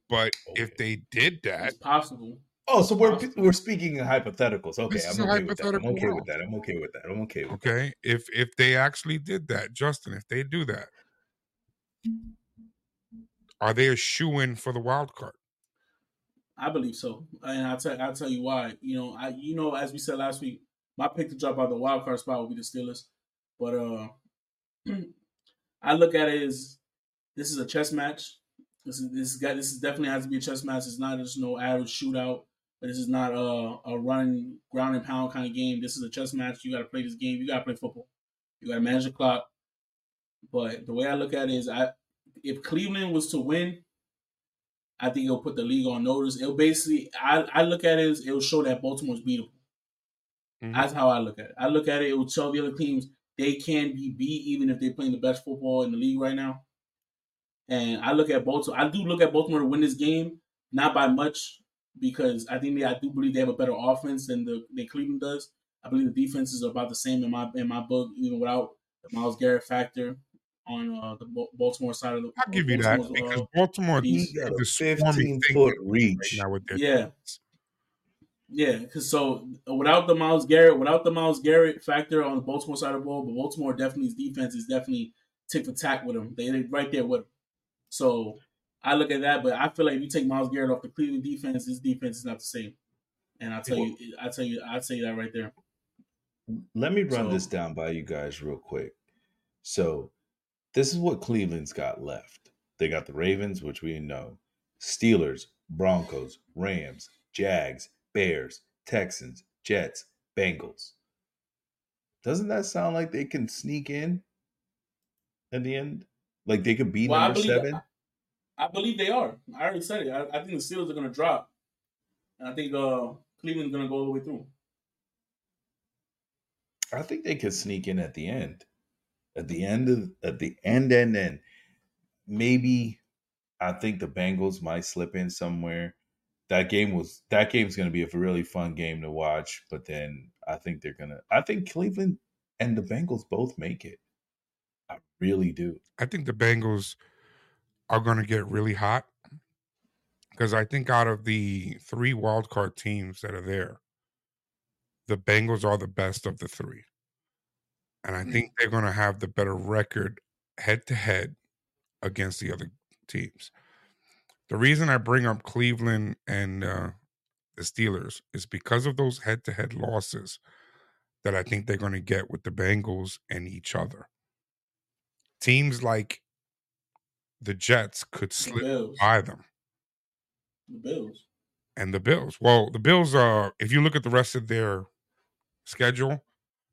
but if they did that, It's possible. Oh, so we're we're speaking in hypotheticals. Okay, This I'm a okay with that. I'm okay world. with that. I'm okay with that. I'm okay with okay, if if they actually did that, Justin, if they do that, are they a shoe in for the wild card? I believe so, and I'll tell I'll tell you why. You know, I you know as we said last week, my pick to drop out the wild card spot would be the Steelers, but uh, I look at it as this is a chess match. This is this guy. This is definitely has to be a chess match. It's not just no average shootout. But this is not a a run ground and pound kind of game. This is a chess match. You got to play this game. You got to play football. You got to manage the clock. But the way I look at it is, I if Cleveland was to win, I think it'll put the league on notice. It'll basically, I, I look at it as it'll show that Baltimore's beatable. Mhm. That's how I look at it. I look at it, it will tell the other teams they can be beat even if they're playing the best football in the league right now. And I look at Baltimore. I do look at Baltimore to win this game, not by much, because I think they. I do believe they have a better offense than the than Cleveland does. I believe the defense is about the same in my in my book, even without the Myles Garrett factor on uh, the Baltimore side of the. I'll give you that because Baltimore he got a fifteen foot reach right now with their yeah. Defense. Yeah, because so without the Myles Garrett, without the Myles Garrett factor on the Baltimore side of the ball, but Baltimore definitely defense is definitely tick for tack with them. They they right there with them. So I look at that, but I feel like if you take Myles Garrett off the Cleveland defense, this defense is not the same. And I tell you, I tell you, I tell you that right there. Let me run so, this down by you guys real quick. So this is what Cleveland's got left. They got the Ravens, which we know, Steelers, Broncos, Rams, Jags, Bears, Texans, Jets, Bengals. Doesn't that sound like they can sneak in at the end? Like they could be well, number believe, seven? I, I, believe they are. I already said it. I, I think the Steelers are going to drop. And I think uh, Cleveland's going to go all the way through. I think they could sneak in at the end. At the end of at the end and then maybe I think the Bengals might slip in somewhere that game was that game's going to be a really fun game to watch. But then I think they're gonna. I think Cleveland and the Bengals both make it. I really do. I think the Bengals are going to get really hot because I think out of the three wildcard teams that are there, the Bengals are the best of the three. And I think they're going to have the better record head to head against the other teams. The reason I bring up Cleveland and uh, the Steelers is because of those head to head losses that I think they're going to get with the Bengals and each other. Teams like the Jets could slip the by them. The Bills. And the Bills. Well, the Bills are, if you look at the rest of their schedule,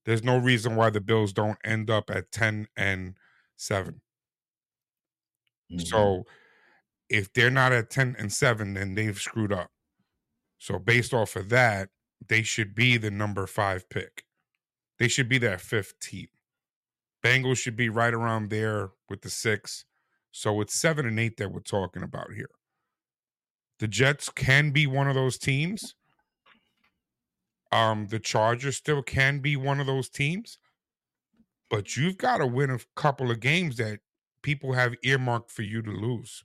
there's no reason why the Bills don't end up at 10 and 7. Mm-hmm. So if they're not at 10 and 7 then they've screwed up so based off of that they should be the number five pick they should be that fifth team bengals should be right around there with the six so it's seven and eight that we're talking about here the jets can be one of those teams um the chargers still can be one of those teams but you've got to win a couple of games that people have earmarked for you to lose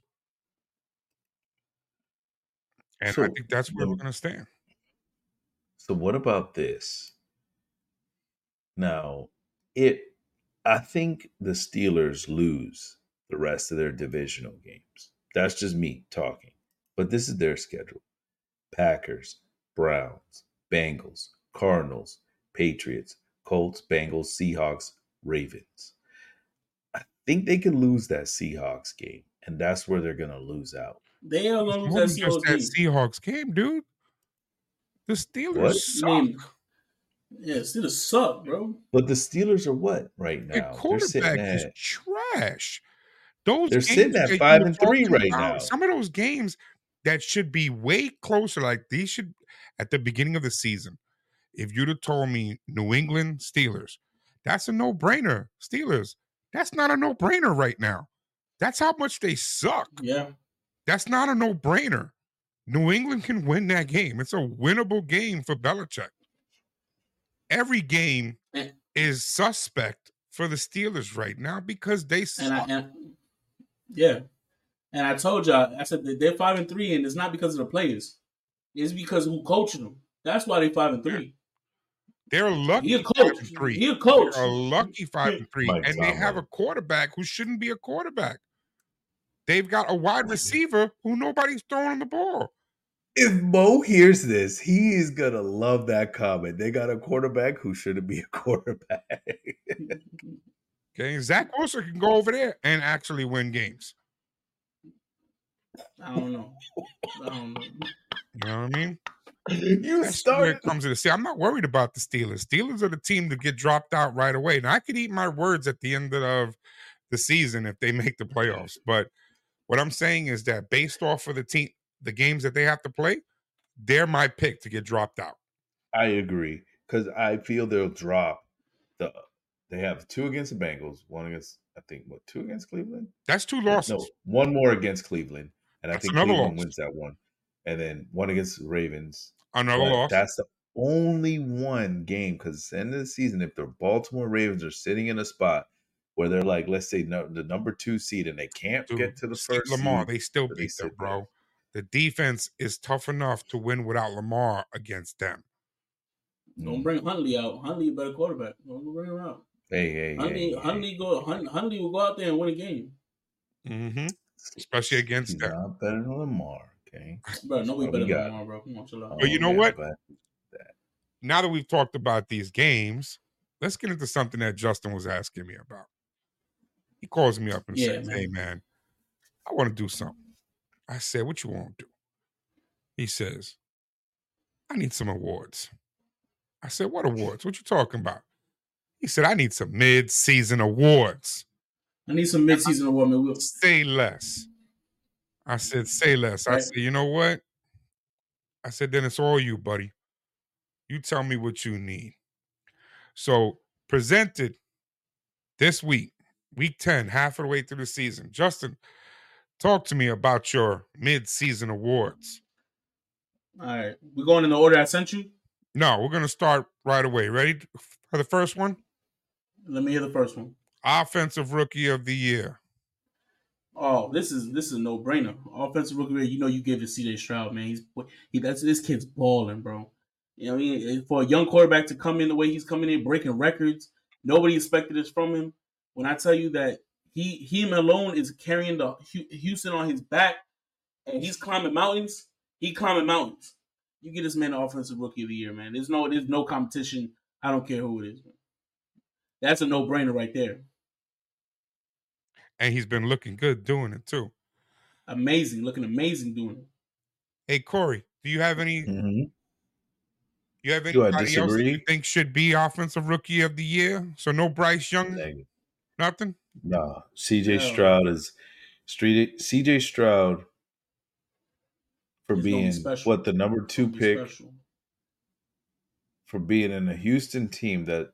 and so, I think that's where we're going to stand. So, what about this? Now, it, I think the Steelers lose the rest of their divisional games. That's just me talking. But this is their schedule Packers, Browns, Bengals, Cardinals, Patriots, Colts, Bengals, Seahawks, Ravens. I think they can lose that Seahawks game, and that's where they're going to lose out. They are lose that Seahawks, that Seahawks game, dude. The Steelers what? suck. I mean, yeah, Steelers suck, bro. But the Steelers are what right now? Their quarterback is at, trash. Those they're sitting at five and three right about, now. Some of those games that should be way closer, like these should at the beginning of the season. If you'd have told me New England Steelers, that's a no brainer. Steelers, that's not a no brainer right now. That's how much they suck. Yeah. That's not a no brainer. New England can win that game. It's a winnable game for Belichick. Every game is suspect for the Steelers right now because they suck. And I, and, yeah. And I told y'all, I said they're five and three, and it's not because of the players. It's because who coaching them. That's why they're five and three. They're lucky. He a coach. Three. He a coach. They're a lucky five and three, and they have a quarterback who shouldn't be a quarterback. They've got a wide receiver who nobody's throwing on the ball. If Mo hears this, he is gonna love that comment. They got a quarterback who shouldn't be a quarterback. okay, Zach Wilson can go over there and actually win games. I don't know. I don't know. You know what I mean? You That's started. Where it comes to the see. I'm not worried about the Steelers. Steelers are the team to get dropped out right away. Now I could eat my words at the end of the season if they make the playoffs, but what I'm saying is that based off of the team, the games that they have to play, they're my pick to get dropped out. I agree because I feel they'll drop the they have two against the Bengals, one against I think what two against Cleveland. That's two losses. No, one more against Cleveland, and I think another Cleveland loss. wins that one, and then one against the Ravens. Another But loss. That's the only one game because end of the season, if the Baltimore Ravens are sitting in a spot where they're like, let's say no, the number two seed and they can't Dude, get to the first Lamar, seed, they still but they beat them, sit there. bro. The defense is tough enough to win without Lamar against them. Don't bring Huntley out. Huntley a better quarterback. Don't bring him out. Hey, hey, Huntley, hey, hey. Huntley go. Hun- Huntley will go out there and win a game, Mm-hmm. Especially against He's them. not better than Lamar. Okay, bro. Nobody what better than. Lamar, bro. Come on, chill out. But you Oh, know yeah, what? but- Now that we've talked about these games, let's get into something that Justin was asking me about. He calls me up and Yeah, says, man. Hey, man, I want to do something. I said, What you want to do? He says, I need some awards. I said, What awards? What you talking about? He said, I need some mid season awards. I need some midseason award, man. We'll, Say less. I said, Say less. I said, You know what? I said, Then it's all you, buddy. You tell me what you need. So, presented this week, week 10, half of the way through the season. Justin, talk to me about your mid season awards. all right, we're going in the order I sent you. No, we're going to start right away. Ready for the first one? Let me hear the first one. Offensive Rookie of the Year. Oh, this is this is a no brainer. Offensive rookie, of the year, you know, you give it C.J. Stroud, man. He's he that's this kid's balling, bro. You know, what I mean, for a young quarterback to come in the way he's coming in, breaking records, nobody expected this from him. When I tell you that he him alone is carrying the Houston on his back, and he's climbing mountains, he climbing mountains. You get this man the offensive rookie of the year, man. There's no there's no competition. I don't care who it is. Man. That's a no brainer right there. And he's been looking good doing it too. Amazing, looking amazing doing it. Hey, Kory, do you have any Mhm. you have Do I anybody else that you think should be offensive rookie of the year? So no Bryce Young, Dang. nothing? No, CJ No. Stroud is street. CJ Stroud for He's gonna be being what the number two Be pick special. for being in a Houston team that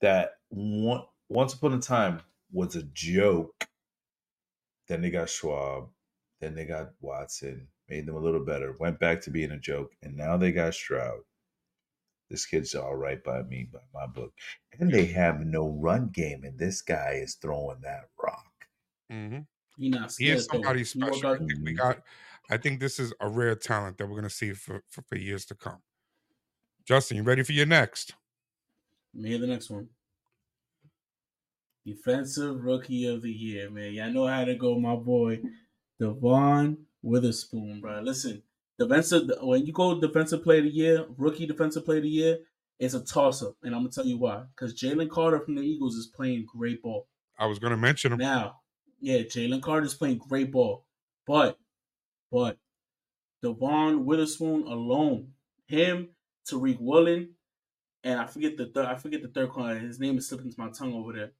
that one, once upon a time was a joke. Then they got Schaub, then they got Watson, made them a little better, went back to being a joke, and now they got Stroud. This kid's all right by me, by my book. And they have no run game, and this guy is throwing that rock. Mm-hmm. He not He scared. is somebody though. Special. I think we got. I think this is a rare talent that we're going to see for, for for years to come. Justin, you ready for your next? Me hear the next one. Defensive Rookie of the Year, man. Y'all know how to go, my boy, Devon Witherspoon, bro. Listen, defensive when you go Defensive Player of the Year, Rookie Defensive Player of the Year, it's a toss up, and I'm gonna tell you why. Because Jalen Carter from the Eagles is playing great ball. I was to mention him. Now, yeah, Jalen Carter is playing great ball, but but Devon Witherspoon alone, him, Tariq Woolen, and I forget the third. I forget the third corner. His name is slipping to my tongue over there.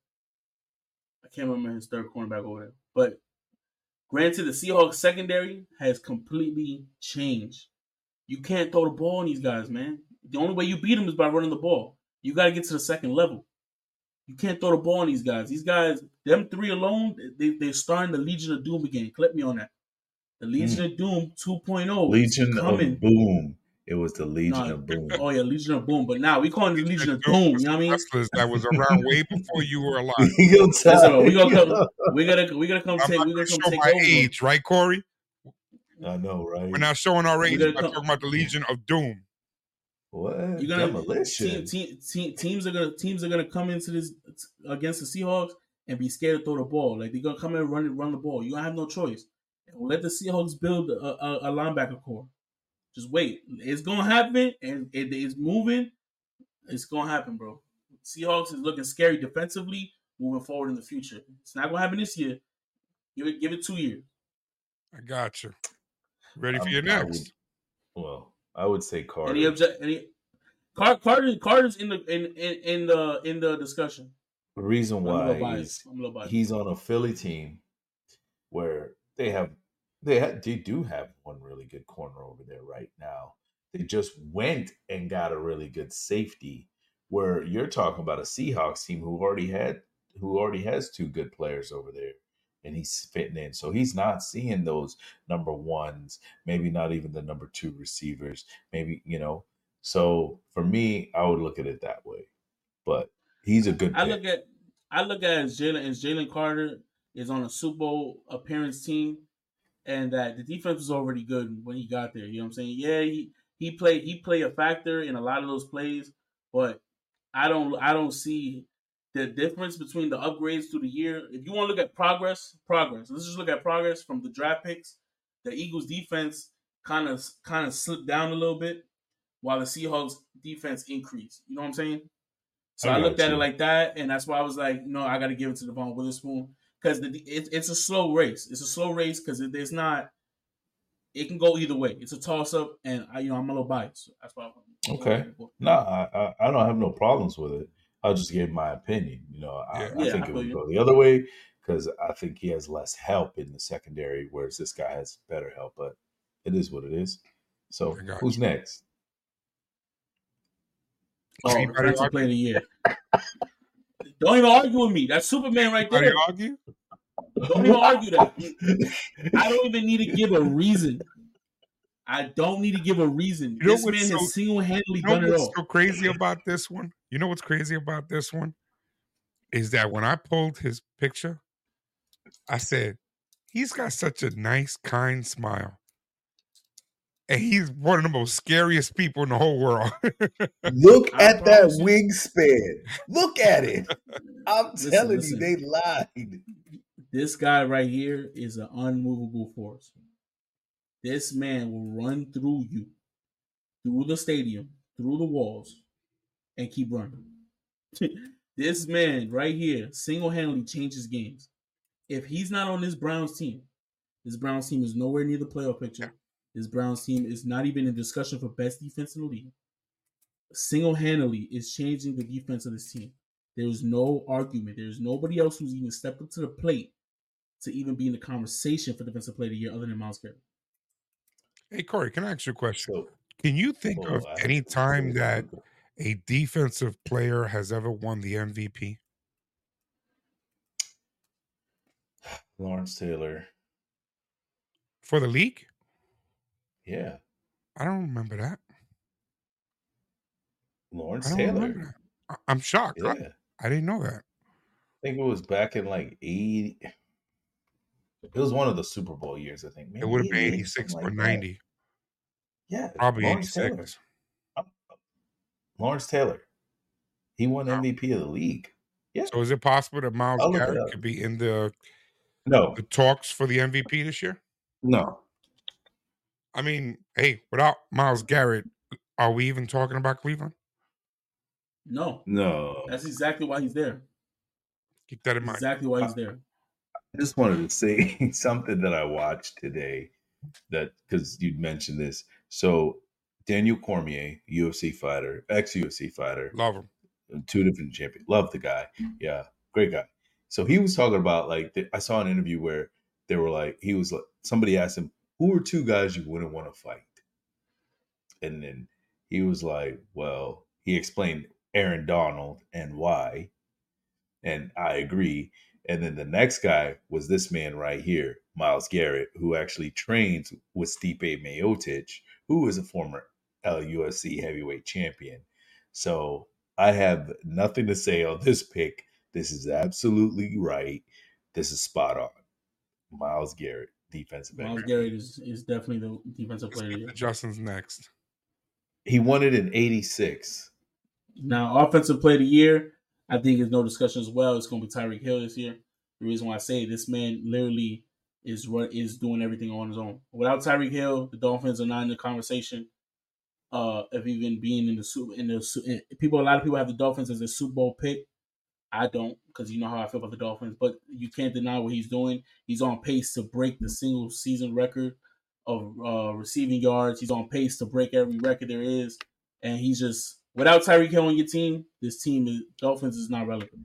I can't remember his third cornerback over there. But granted, the Seahawks secondary has completely changed. You can't throw the ball on these guys, man. The only way you beat them is by running the ball. You got to get to the second level. You can't throw the ball on these guys. These guys, them three alone, they, they're starting the Legion of Doom again. Clip me on that. The Legion mm. of Doom 2.0 Legion of Boom. It was the Legion No. of Boom. Oh yeah, Legion of Boom. But now we calling it the Legion of Doom Doom. You know what I mean? That was around way before you were alive. Eagle Listen, we gonna come. We gotta. We gotta come I'm take. We going gotta come show take my over. age, right, Kory? I know, right? We're not showing our age. gotta We're come- talking about the Legion of Doom. what? You're gonna Demolition. team, team, team, teams are gonna teams are gonna come into this against the Seahawks and be scared to throw the ball. Like they're gonna come in and run it, run the ball. You don't have no choice. Let the Seahawks build a, a, a linebacker core. Just wait. It's gonna happen, and it is moving. It's gonna happen, bro. Seahawks is looking scary defensively moving forward in the future. It's not gonna happen this year. Give it, give it two years. I got you. Ready for I'm- your I would- next? Well, I would say Carter. Any object? Any? Car- Carter, Carter's in the in, in in the in the discussion. the reason I'm a why biased. is I'm a he's on a Philly team where they have they had they do have one really good corner over there right now. They just went and got a really good safety Where you're talking about a Seahawks team who already had who already has two good players over there and he's fitting in. So he's not seeing those number ones, maybe not even the number two receivers, maybe, you know. So for me, I would look at it that way. But he's a good I pick. look at I look at as Jalen as Jalen Carter is on a Super Bowl appearance team and that the defense was already good when he got there. You know what I'm saying? Yeah, he he played he played a factor in a lot of those plays, but I don't I don't see the difference between the upgrades through the year. If you want to look at progress, progress. Let's just look at progress from the draft picks. The Eagles defense kind of kind of slipped down a little bit, while the Seahawks defense increased. You know what I'm saying? So I, I looked at it like that, and that's why I was like, no, I got to give it to Devon Witherspoon because the it, it's a slow race. It's a slow race because it, there's not. It can go either way. It's a toss up, and I, you know, I'm a little biased. So that's why. I'm, Okay. No, I, I I don't have no problems with it. I'll just give my opinion. You know, I, Yeah. I think I it would you. go the other way because I think he has less help in the secondary, whereas this guy has better help. But it is what it is. So who's you. next? Oh, Anybody defensive player of the year. Don't even argue with me. That's Superman right there. argue? Don't even argue that. I don't even need to give a reason. I don't need to give a reason. You this man so- has single handedly You know done it all. so crazy about this one? You know what's crazy about this one? Is that when I pulled his picture, I said, he's got such a nice, kind smile. And he's one of the most scariest people in the whole world. Look I at that promise you. wingspan. Look at it. I'm Listen, telling listen. you, they lied. This guy right here is an unmovable force. This man will run through you, through the stadium, through the walls, and keep running. this man right here single handedly changes games. If he's not on this Browns team, this Browns team is nowhere near the playoff picture. This Browns team is not even in discussion for best defense in the league. Single handedly is changing the defense of this team. There's no argument. There's nobody else who's even stepped up to the plate to even be in the conversation for defensive player of the year other than Myles Garrett. hey, Kory, can I ask you a question? So, Can you think oh, of I- any time that a defensive player has ever won the MVP? Lawrence Taylor. For the league? Yeah. I don't remember that. Lawrence Taylor. that. I'm shocked. Yeah. I, I didn't know that. I think it was back in like 80. It was one of the Super Bowl years, I think. It would have been 86 something or like that. 90. Yeah. Probably Lawrence 86. Taylor. Lawrence Taylor. He won Wow. MVP of the league. Yeah. So is it possible that Myles I'll look it Garrett could be in the, No. the talks for the MVP this year? No. I mean, hey, without Myles Garrett, are we even talking about Cleveland? No, No. that's exactly why he's there. Keep that in mind. Exactly why he's there. I just wanted to say something that I watched today that because you'd mentioned this. So Daniel Cormier, UFC fighter, ex UFC fighter, Love him. two different champions. Love the guy. Yeah, great guy. So he was talking about like I saw an interview where they were like he was like somebody asked him who are two guys you wouldn't want to fight, and then he was like, well, he explained Aaron Donald and why, and I agree. And then the next guy was this man right here, Myles Garrett, who actually trains with Stipe Miocic, who is a former LUFC heavyweight champion. So I have nothing to say on this pick. This is absolutely right. This is spot on. Myles Garrett, defensive Myles end. Garrett is, is definitely the defensive player of the year. Justin's next. He won it in 86. Now, offensive player of the year, I think there's no discussion as well. It's going to be Tyreek Hill this year. The reason why I say this man literally is what is doing everything on his own. Without Tyreek Hill, the Dolphins are not in the conversation uh, of even being in the Super. In the in- people, a lot of people have the Dolphins as a Super Bowl pick. I don't, because you know how I feel about the Dolphins. But you can't deny what he's doing. He's on pace to break the single season record of uh, receiving yards. He's on pace to break every record there is, and he's just without Tyreek Hill on your team, this team is Dolphins is not relevant.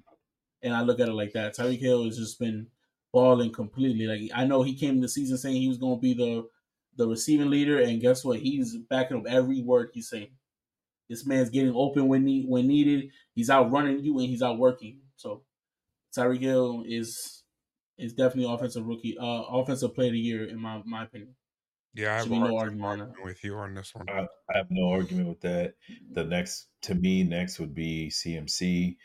And I look at it like that. Tyreek Hill has just been balling completely. Like I know he came in the season saying he was going to be the the receiving leader, and guess what? He's backing up every word he's saying. This man's getting open when need, when needed. He's out running you and he's out working. So Tyreek Hill is is definitely offensive rookie, uh, offensive player of the year in my my opinion. Yeah, I have no argument on with you on this one. I, I, have no argument with that. The next to me next would be CMC.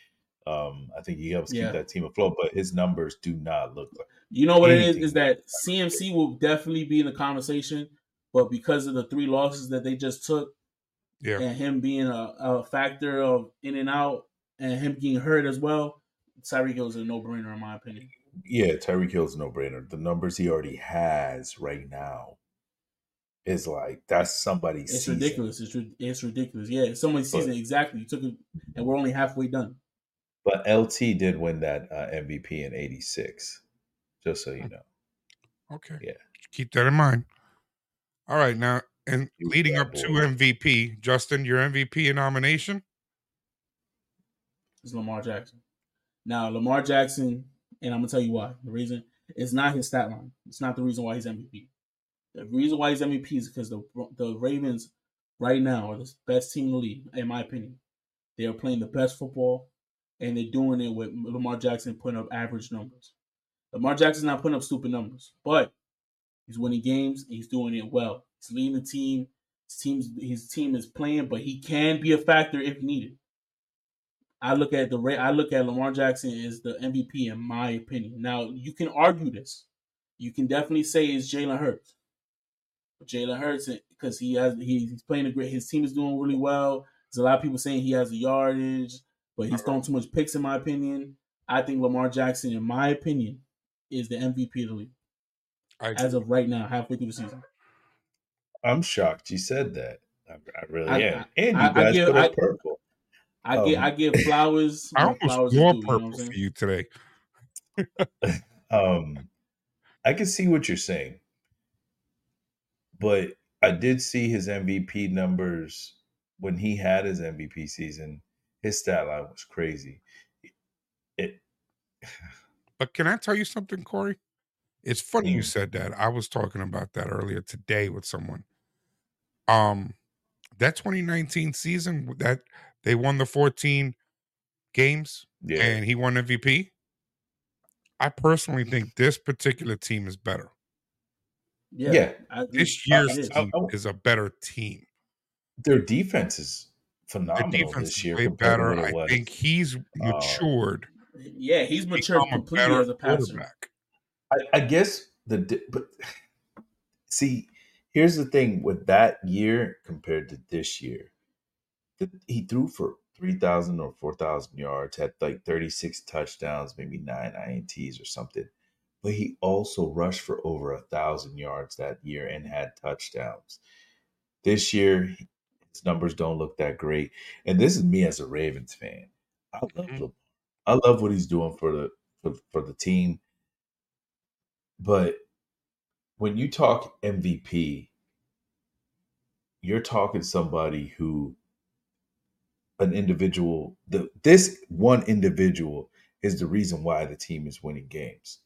Um, I think he helps yeah. keep that team afloat, but his numbers do not look like. You know what it is? Is that CMC will definitely be in the conversation, but because of the three losses that they just took, yeah, and him being a, a factor of in and out, and him getting hurt as well, Tyreek Hill is a no brainer in my opinion. Yeah, Tyreek Hill is a no brainer. The numbers he already has right now is like that's somebody's. It's season. ridiculous. It's it's ridiculous. Yeah, it's somebody's but, season exactly. You took it, and we're only halfway done. But LT did win that uh, MVP in '86, just so you know. Okay. Yeah. Keep that in mind. All right, now and leading up to MVP, Justin, your MVP nomination is Lamar Jackson. Now, Lamar Jackson, and I'm gonna tell you why. The reason it's not his stat line. It's not the reason why he's MVP. The reason why he's MVP is because the the Ravens right now are the best team in the league, in my opinion. They are playing the best football, and they're doing it with Lamar Jackson putting up average numbers. Lamar Jackson's not putting up stupid numbers, but he's winning games. he's doing it well. He's leading the team. His team's his team is playing, but he can be a factor if needed. I look at the I look at Lamar Jackson as the MVP in my opinion. Now you can argue this. You can definitely say it's Jalen Hurts. Jalen Hurts eh, because he has he's playing a great. His team is doing really well. There's a lot of people saying he has a yardage, but he's throwing too much picks. In my opinion, I think Lamar Jackson, in my opinion, is the MVP of the league as of right now, halfway through the season. I'm shocked you said that. I, I really I, am. and you I, guys give, put up purple. I um, give I give flowers. I almost flowers more purple you know for you today. um, I can see what you're saying but I did see his MVP numbers when he had his MVP season. His stat line was crazy. It. But can I tell you something, Kory? It's funny mm. you Mm-hmm. said that. I was talking about that earlier today with someone. Um, that 2019 season that they won the 14 games yeah. and he won MVP. I personally think this particular team is better. Yeah, yeah. this year's team is a better team. Their defense is phenomenal Their defense this year. Way better. I think he's uh, matured. Uh, yeah, he's matured completely a as a passer. I, I guess the but see, here's the thing with that year compared to this year. The, he threw for 3,000 or 4,000 yards, had like 36 touchdowns, maybe nine INTs or something but he also rushed for over a thousand yards that year and had touchdowns. This year, his numbers don't look that great. And this is me as a Ravens fan. I love mm-hmm. I love what he's doing for the for, for the team. But when you talk MVP, you're talking somebody who an individual the this one individual is the reason why the team is winning games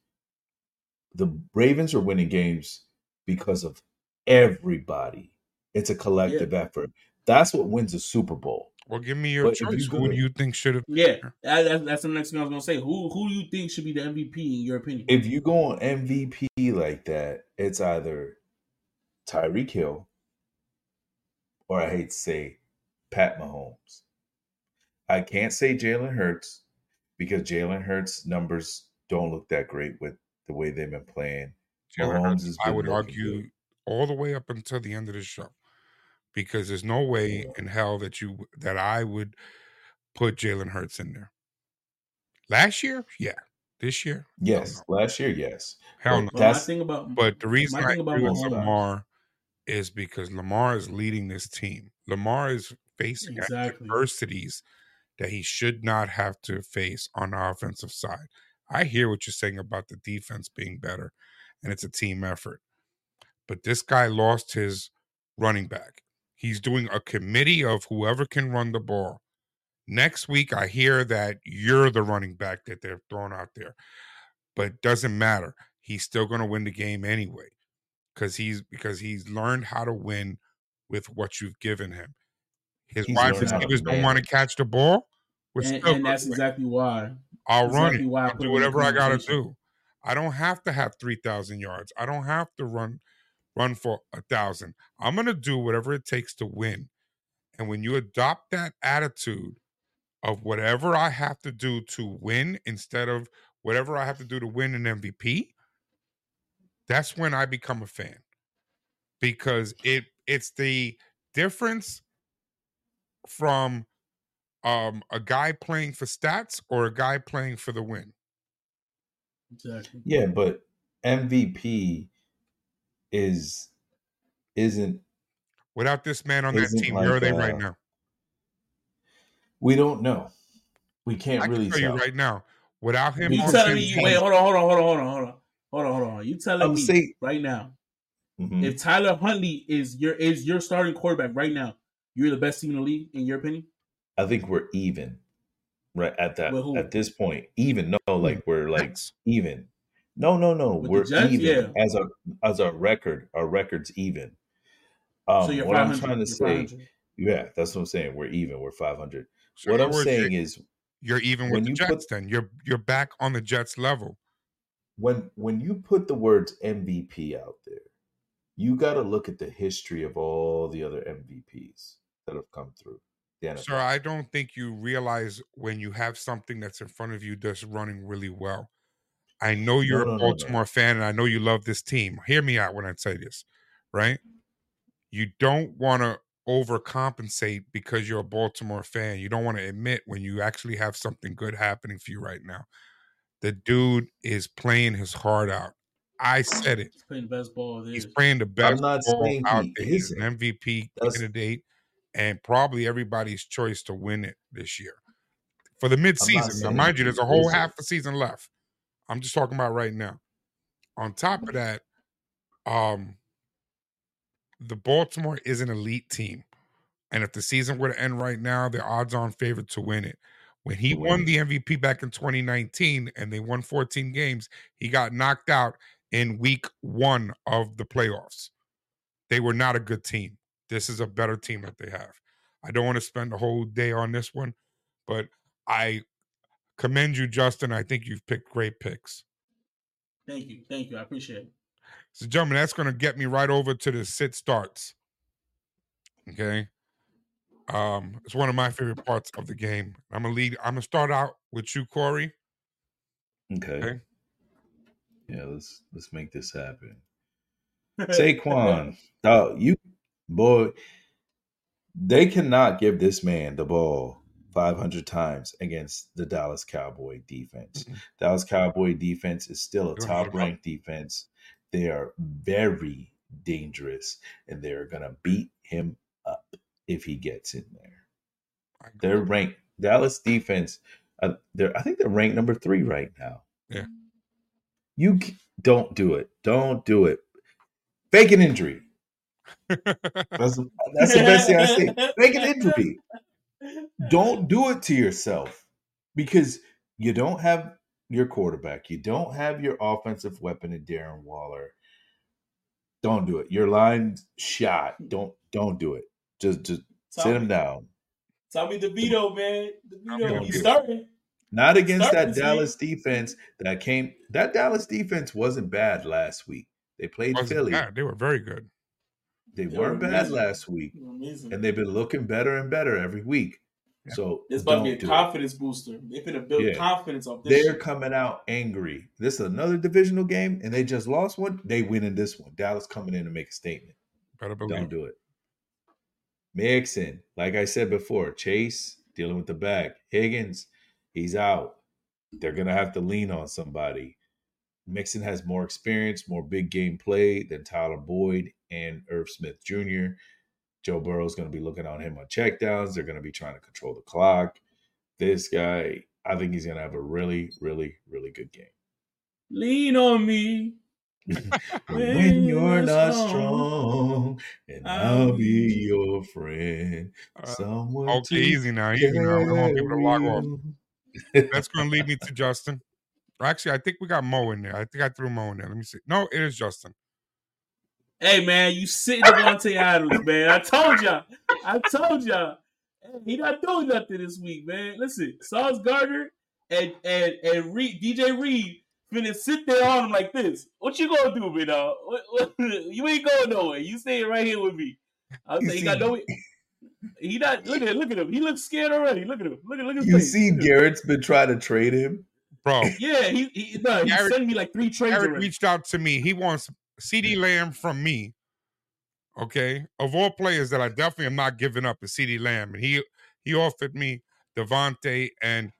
the Ravens are winning games because of everybody. It's a collective effort. That's what wins a Super Bowl. Well, give me your choice. You who do you think should have? Yeah, that, that's the next thing I was gonna say. Who who do you think should be the MVP in your opinion? If you go on MVP like that, it's either Tyreek Hill or I hate to say Pat Mahomes. I can't say Jalen Hurts because Jalen Hurts numbers don't look that great with the way they've been playing. Mahomes has I would argue good. all the way up until the end of the show, because there's no way in hell that you that I would put Jalen Hurts in there. Last year, yeah. This year, yes. Last year, yes. Hell no. That's, thing about, but the reason I agree with Lamar is because Lamar is leading this team. Lamar is facing exactly. adversities that he should not have to face on the offensive side. I hear what you're saying about the defense being better and it's a team effort. But this guy lost his running back. He's doing a committee of whoever can run the ball. Next week, I hear that you're the running back that they're throwing out there, but doesn't matter. He's still going to win the game anyway because he's because he's learned how to win with what you've given him. His He's wide to receivers don't want to catch the ball. And, and that's win. exactly why. I'll run exactly it. why I'll do him in the whatever I gotta do. I don't have to have three thousand yards. I don't have to run run for a thousand. I'm gonna do whatever it takes to win. And when you adopt that attitude of whatever I have to do to win instead of whatever I have to do to win an MVP, that's when I become a fan. Because it it's the difference from um a guy playing for stats or a guy playing for the win. Exactly. Yeah, but MVP is isn't Without this man on that team, where are like, they right uh, now? we don't know. We can't I really can tell tell. you right now. Without him You telling me? You, team, wait, hold on, hold on, hold on, hold on, hold on, hold on, hold on. You telling I'm me saying- right now? Mhm. If Tyler Huntley is your is your starting quarterback right now, you're the best team in the league, in your opinion. I think we're even right at that at this point. Even no, like we're like even. No, no, no. With we're Jets? even Yeah. as a as a record. Our record's even. Um, so you're what I'm 500. trying to say, yeah, that's what I'm saying. We're even. We're 500. So what I'm words, saying is, you're even when with the you Jets. put- then you're you're back on the Jets level. when when you put the words MVP out there, you got to look at the history of all the other MVPs that have come through. The NFL. Sir, I don't think you realize when you have something that's in front of you that's running really well. I know you're no, a no, no. Baltimore fan and I know you love this team. Hear me out when I say this, right? You don't want to overcompensate because you're a Baltimore fan. You don't want to admit when you actually have something good happening for you right now. The dude is playing his heart out. I said it. He's playing the best ball. There He's playing the best I'm not ball saying out he there. He's an. MVP That's- candidate and probably everybody's choice to win it this year. For the midseason. Now, saying mind you, there's a whole isn't. half a season left. I'm just talking about right now. On top of that, um, the Baltimore is an elite team. And if the season were to end right now, they're odds on favorite to win it. When he won the MVP back in 2019 and they won 14 games, he got knocked out in week one of the playoffs. They were not a good team. This is a better team that they have. I don't want to spend the whole day on this one, but I commend you, Justin. I think you've picked great picks. Thank you, thank you. I appreciate it. So, gentlemen, that's going to get me right over to the sit starts. Okay. Um, it's one of my favorite parts of the game. I'm gonna lead. I'm gonna start out with you, Kory. Okay. Okay. Yeah, let's let's make this happen. Saquon, oh, you boy, they cannot give this man the ball 500 times against the Dallas Cowboy defense. Mm-mm. Dallas Cowboy defense is still a They're gonna get top ranked defense. They are very dangerous, and they're gonna beat him up if he gets in there. They're ranked Dallas defense. Uh, they're I think they're ranked number three right now. Yeah. You don't do it. Don't do it. Fake an injury. That's that's the best thing I see. Fake an injury. Don't do it to yourself because you don't have your quarterback. You don't have your offensive weapon in Darren Waller. Don't do it. Your line shot. Hmm. Don't don't do it. Just just sit him down. Tommy DeVito, man. Tommy DeVito, he's DeVito. starting. Not against Start that this week. Dallas defense that came. That Dallas defense wasn't bad last week. They played Wasn't Philly. bad. They were very good. They They were weren't bad amazing. last week, Amazing. and they've been looking better and better every week. Yeah. So it's about to be a do it. confidence booster. They're gonna build Yeah. confidence off this. They're shit. coming out angry. This is another divisional game, and they just lost one. They win in this one. Dallas coming in to make a statement. Better Don't believe. do it. Mixon, like I said before, Chase dealing with the back. Higgins, he's out. They're gonna have to lean on somebody. Mixon has more experience, more big game play than Tyler Boyd and Irv Smith Jr. Joe Burrow's going to be looking on him on checkdowns. They're going to be trying to control the clock. This guy, I think he's going to have a really, really, really good game. Lean on me. when you're you're not strong, strong, and I'll I'll be be- your friend. Uh, Someone okay, easy now. Easy now. We don't want people to log off. That's going to lead me to Justin. Or Actually, I think we got Mo in there. I think I threw Mo in there. Let me see. No, it is Justin. Hey man, you sitting Davante Adams, man. I told y'all. I told y'all. He not doing nothing this week, man. Listen, Sauce Gardner and and and Reed, DJ Reed finna sit there on him like this. What you gonna do, man? Dog? What, what, you ain't going nowhere. You staying right here with me. I was saying, he got no. He not look at him. Look at him. He looks scared already. Look at him. Look at look at You face. see, Look at him. Garrett's been trying to trade him. Bro. Yeah, he he, no, he Garrett- sent me like three trades already. reached out to me. He wants CeeDee Lamb from me. Okay, of all players that I definitely am not giving up is CeeDee Lamb, and he he offered me Davante and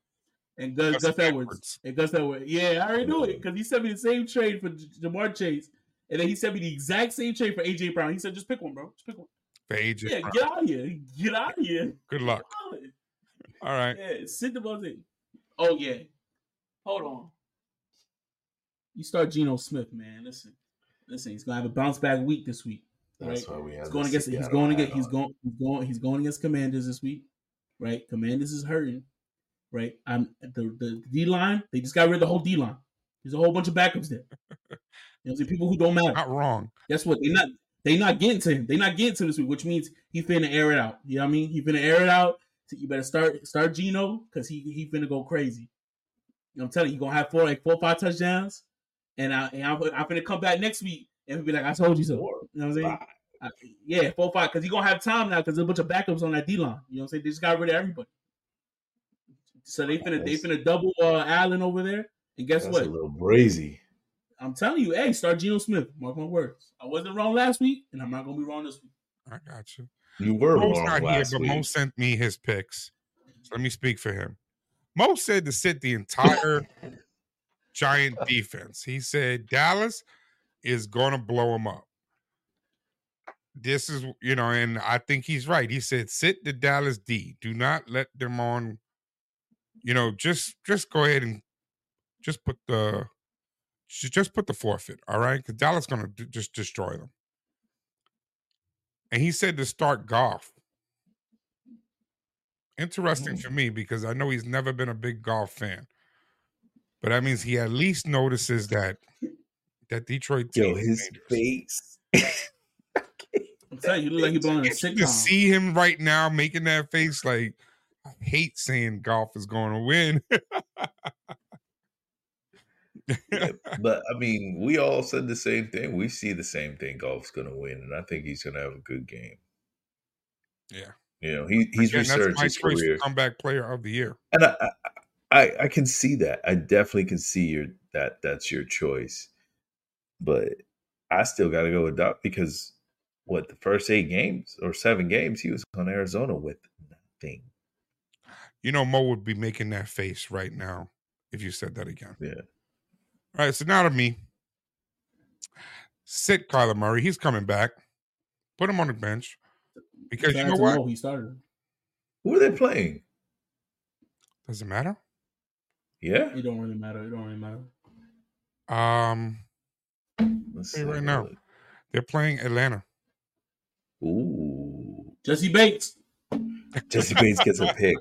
and Gus, Gus Gus Edwards. Edwards. And Gus Edwards. Yeah, I already knew it because he sent me the same trade for Ja'Marr Chase, and then he sent me the exact same trade for AJ Brown. He said, "Just pick one, bro. Just pick one." for AJ. Yeah, Brown. get out of here. Get out of here. Good luck. All right. Yeah, sit the buzz in. Oh yeah. Hold on. You start Geno Smith, man. Listen, listen. He's gonna have a bounce back week this week. That's Right. why we have. He's going against. He's going hat against. He's going. He's going. He's going against Commanders this week, right? Commanders is hurting, right? I'm the the D line. They just got rid of the whole D line. There's a whole bunch of backups there. You know, see people who don't matter. Not wrong. Guess what? They not they not getting to him. They not getting to this week, which means he finna air it out. You know what I mean? He finna air it out. So you better start start Geno because he he finna go crazy. You know, I'm telling you, he gonna have four like four or five touchdowns, and I and I'm, I'm finna come back next week and be like, I told you so. Four, You know what I'm saying? I, yeah, four five because he gonna have time now because there's a bunch of backups on that D line. You know what I'm saying? They just got rid of everybody. So they finna they That's- finna double uh, Allen over there, and guess That's what? a little brazy. I'm telling you, hey, start Geno Smith. Mark my words. I wasn't wrong last week, and I'm not gonna be wrong this week. I got you. You were Mo's wrong not here, last but week. Mo sent me his picks. So let me speak for him. Mo said to sit the entire Giant defense. He said Dallas is going to blow him up. This is, you know, and I think he's right. He said sit the Dallas D. Do not let them on. You know, just just go ahead and just put the just put the forfeit. All right, because Dallas going to just destroy them. And he said to start Goff. Interesting mm. for me because I know he's never been a big Goff fan, but that means he at least notices that that Detroit team Yo, his dangerous. face. I'm telling you, he look like you're in a You can sitcom. see him right now making that face like I hate saying Goff is going to win. Yeah, but I mean, we all said the same thing. We see the same thing. Goff's going to win, and I think he's going to have a good game. yeah, You know, he, he's Again, that's my his career, comeback player of the year. and I, I, I, I can see that. I definitely can see your that that's your choice. But I still got to go with Doc because what the first eight games or seven games he was on Arizona with nothing. You know, Mo would be making that face right now if you said that again. Yeah. All right, so now to me. Sit Kyler Murray. He's coming back. Put him on the bench. Because you Shout know out what? Mo, he started. Who are they playing? Does it matter? Yeah. It don't really matter. It don't really matter. Um, Let's see right now. they're playing Atlanta. Ooh. Jessie Bates. Jessie Bates gets a pick.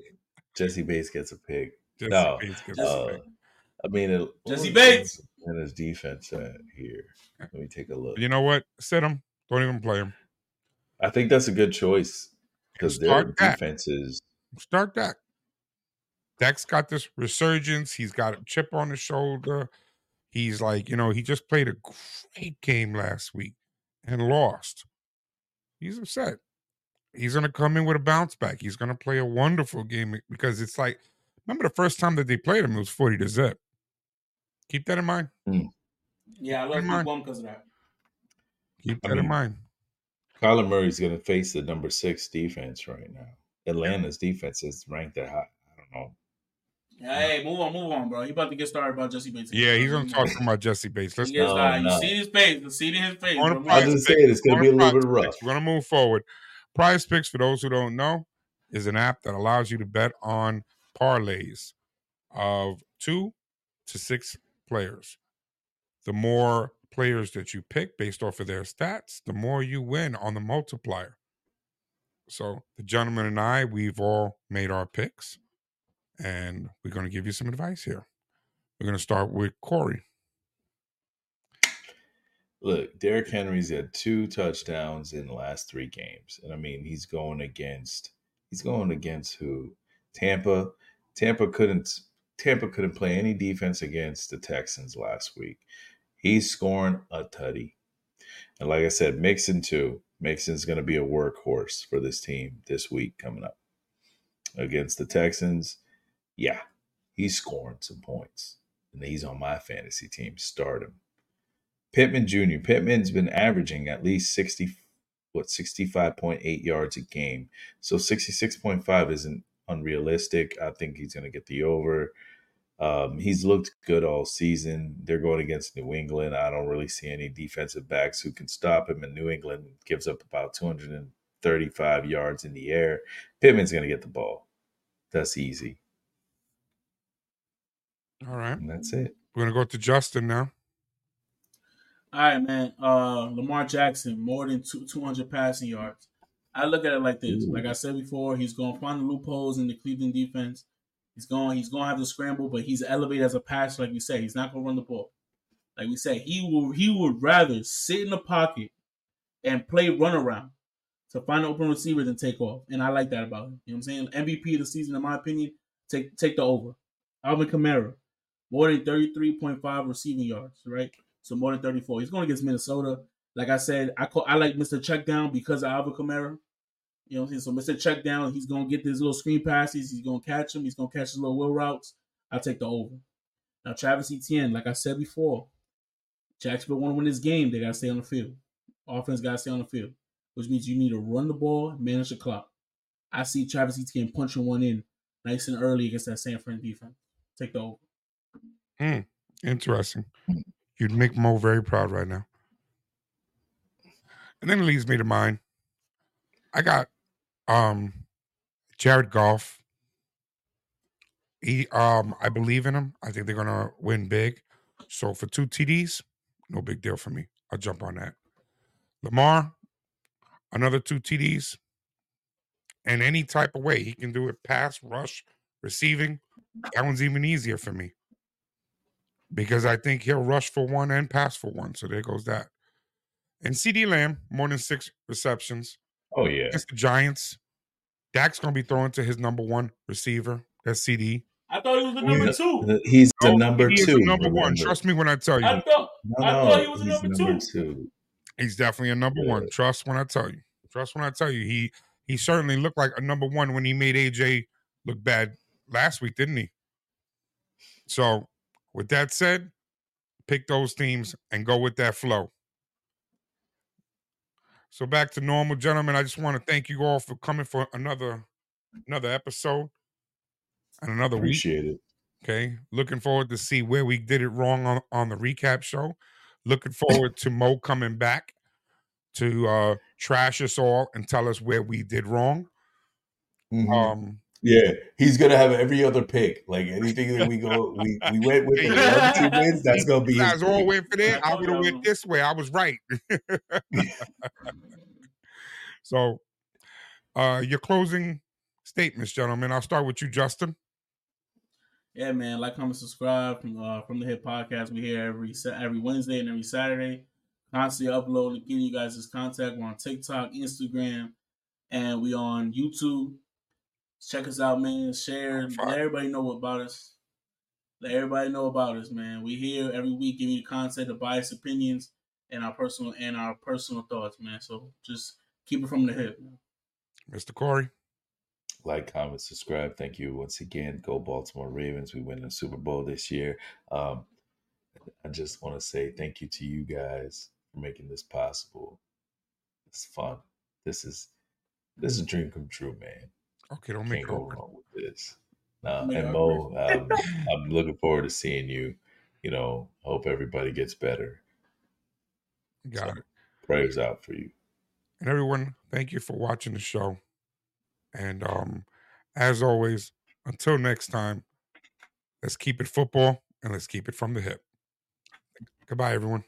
Jessie Bates gets a pick. Jessie No, Bates gets a Uh, pick. I mean, it, Jessie Bates. is And his defense at here. Let me take a look. You know what? Sit him. Don't even play him. I think that's a good choice because their Start Dak. defense is. Start Dak. Dak's got this resurgence. He's got a chip on his shoulder. He's like, you know, he just played a great game last week and lost. He's upset. He's going to come in with a bounce back. He's going to play a wonderful game eh, because it's like, remember the first time that they played him, it was 40 to zip. Keep that in mind. Mm. Yeah, I love Week one because of that. Keep I that in mind. Kyler Murray's going to face the number six defense right now. Atlanta's defense is ranked at high. I don't know. Hey, move on, move on, bro. He about to get started about Jessie Bates. Yeah, he's going to talk about Jessie Bates. Let's He No, started. no. You see his face. You see his face. On bro. a Move I on. was just saying it's going to be a little bit rough. Picks. We're going to move forward. Prize Picks, for those who don't know, is an app that allows you to bet on parlays of two to six players. The more players that you pick based off of their stats, the more you win on the multiplier. So the gentleman and I, we've all made our picks, and we're going to give you some advice here. We're going to start with Kory. Look, Derrick Henry's had two touchdowns in the last three games. And I mean, he's going against He's going against who? Tampa. Tampa couldn't Tampa couldn't play any defense against the Texans last week. He's scoring a tutty. And like I said, Mixon too. Mixon's going to be a workhorse for this team this week coming up against the Texans. Yeah, he's scoring some points. And he's on my fantasy team. Start him. Pittman Jr. Pittman's been averaging at least 60, what, 65.8 yards a game. So 66.5 isn't unrealistic. I think he's going to get the over. Um, he's looked good all season. They're going against New England. I don't really see any defensive backs who can stop him. And New England gives up about 235 yards in the air. Pittman's going to get the ball. That's easy. All right. And that's it. We're going to go to Justin now. All right, man. Uh, Lamar Jackson, more than two, 200 passing yards. I look at it like this. Ooh. Like I said before, he's going to find the loopholes in the Cleveland defense. He's going. He's going to have to scramble, but he's elevated as a passer, like we say. He's not going to run the ball. Like we say, he will. He would rather sit in the pocket and play run around to find open receivers and take off. And I like that about him. You know what I'm saying? MVP of the season, in my opinion, take take the over. Alvin Kamara, more than 33.5 receiving yards, right? So more than 34. He's going against Minnesota. Like I said, I call I like Mr. Check Down because of Alvin Kamara. You know what I'm saying? So Mr. Check Down, he's gonna get these little screen passes, he's gonna catch them, he's gonna catch his little wheel routes. I'll take the over. Now Travis Etienne, like I said before, Jacksonville want to win this game, they gotta stay on the field. Offense gotta stay on the field, which means you need to run the ball, manage the clock. I see Travis Etienne punching one in nice and early against that San Fran defense. Take the over. Mm, interesting. You'd make Mo very proud right now. And then it leads me to mine. I got um Jared Goff. He um I believe in him. I think they're gonna win big. So for two TDs, no big deal for me. I'll jump on that. Lamar, another two TDs. And any type of way he can do it pass, rush, receiving. That one's even easier for me. Because I think he'll rush for one and pass for one. So there goes that. And CeeDee Lamb, more than six receptions. Oh yeah. Against the Giants. Dak's gonna be throwing to his number one receiver. That's CeeDee. I thought he was the number He's- two. He's the oh, number he two. the number one. Trust me when I tell you. I thought No, I thought he was the he's number number two. two. He's definitely a number one. Trust when I tell you. Trust when I tell you. He he certainly looked like a number one when he made AJ look bad last week, didn't he? So, with that said, pick those teams and go with that flow. So back to normal, gentlemen. I just want to thank you all for coming for another another episode and another week. Appreciate it. Okay. Looking forward to see where we did it wrong on, on the recap show. Looking forward to Mo coming back to uh trash us all and tell us where we did wrong. Mhm. Um Yeah, he's gonna have every other pick. Like anything that we go, we, we went with the other two wins. That's gonna be you his guys all pick. went for that. I I told would have went this way. I was right. so uh your closing statements, gentlemen. I'll start with you, Justin. Yeah, man. Like, comment, subscribe from uh, from the Hip Podcast. We here every every Wednesday and every Saturday. Constantly uploading, getting you guys this contact. We're on TikTok, Instagram, and we on YouTube. Check us out, man. Share. Let everybody know about us. Let everybody know about us, man. We here every week giving you content, the biased opinions, and our personal and our personal thoughts, man. So just keep it from the hip. Mr. Kory. Like, comment, subscribe. Thank you once again. Go Baltimore Ravens. We win the Super Bowl this year. Um, I just want to say thank you to you guys for making this possible. It's fun. This is this is a dream come true, man. Okay, don't make Can't it go wrong with this. Nah, Yeah, and I Mo, um, I'm looking forward to seeing you. You know, hope everybody gets better. Got So, it. Prayers out for you. And everyone, thank you for watching the show. And um, as always, until next time, let's keep it football and let's keep it from the hip. Goodbye, everyone.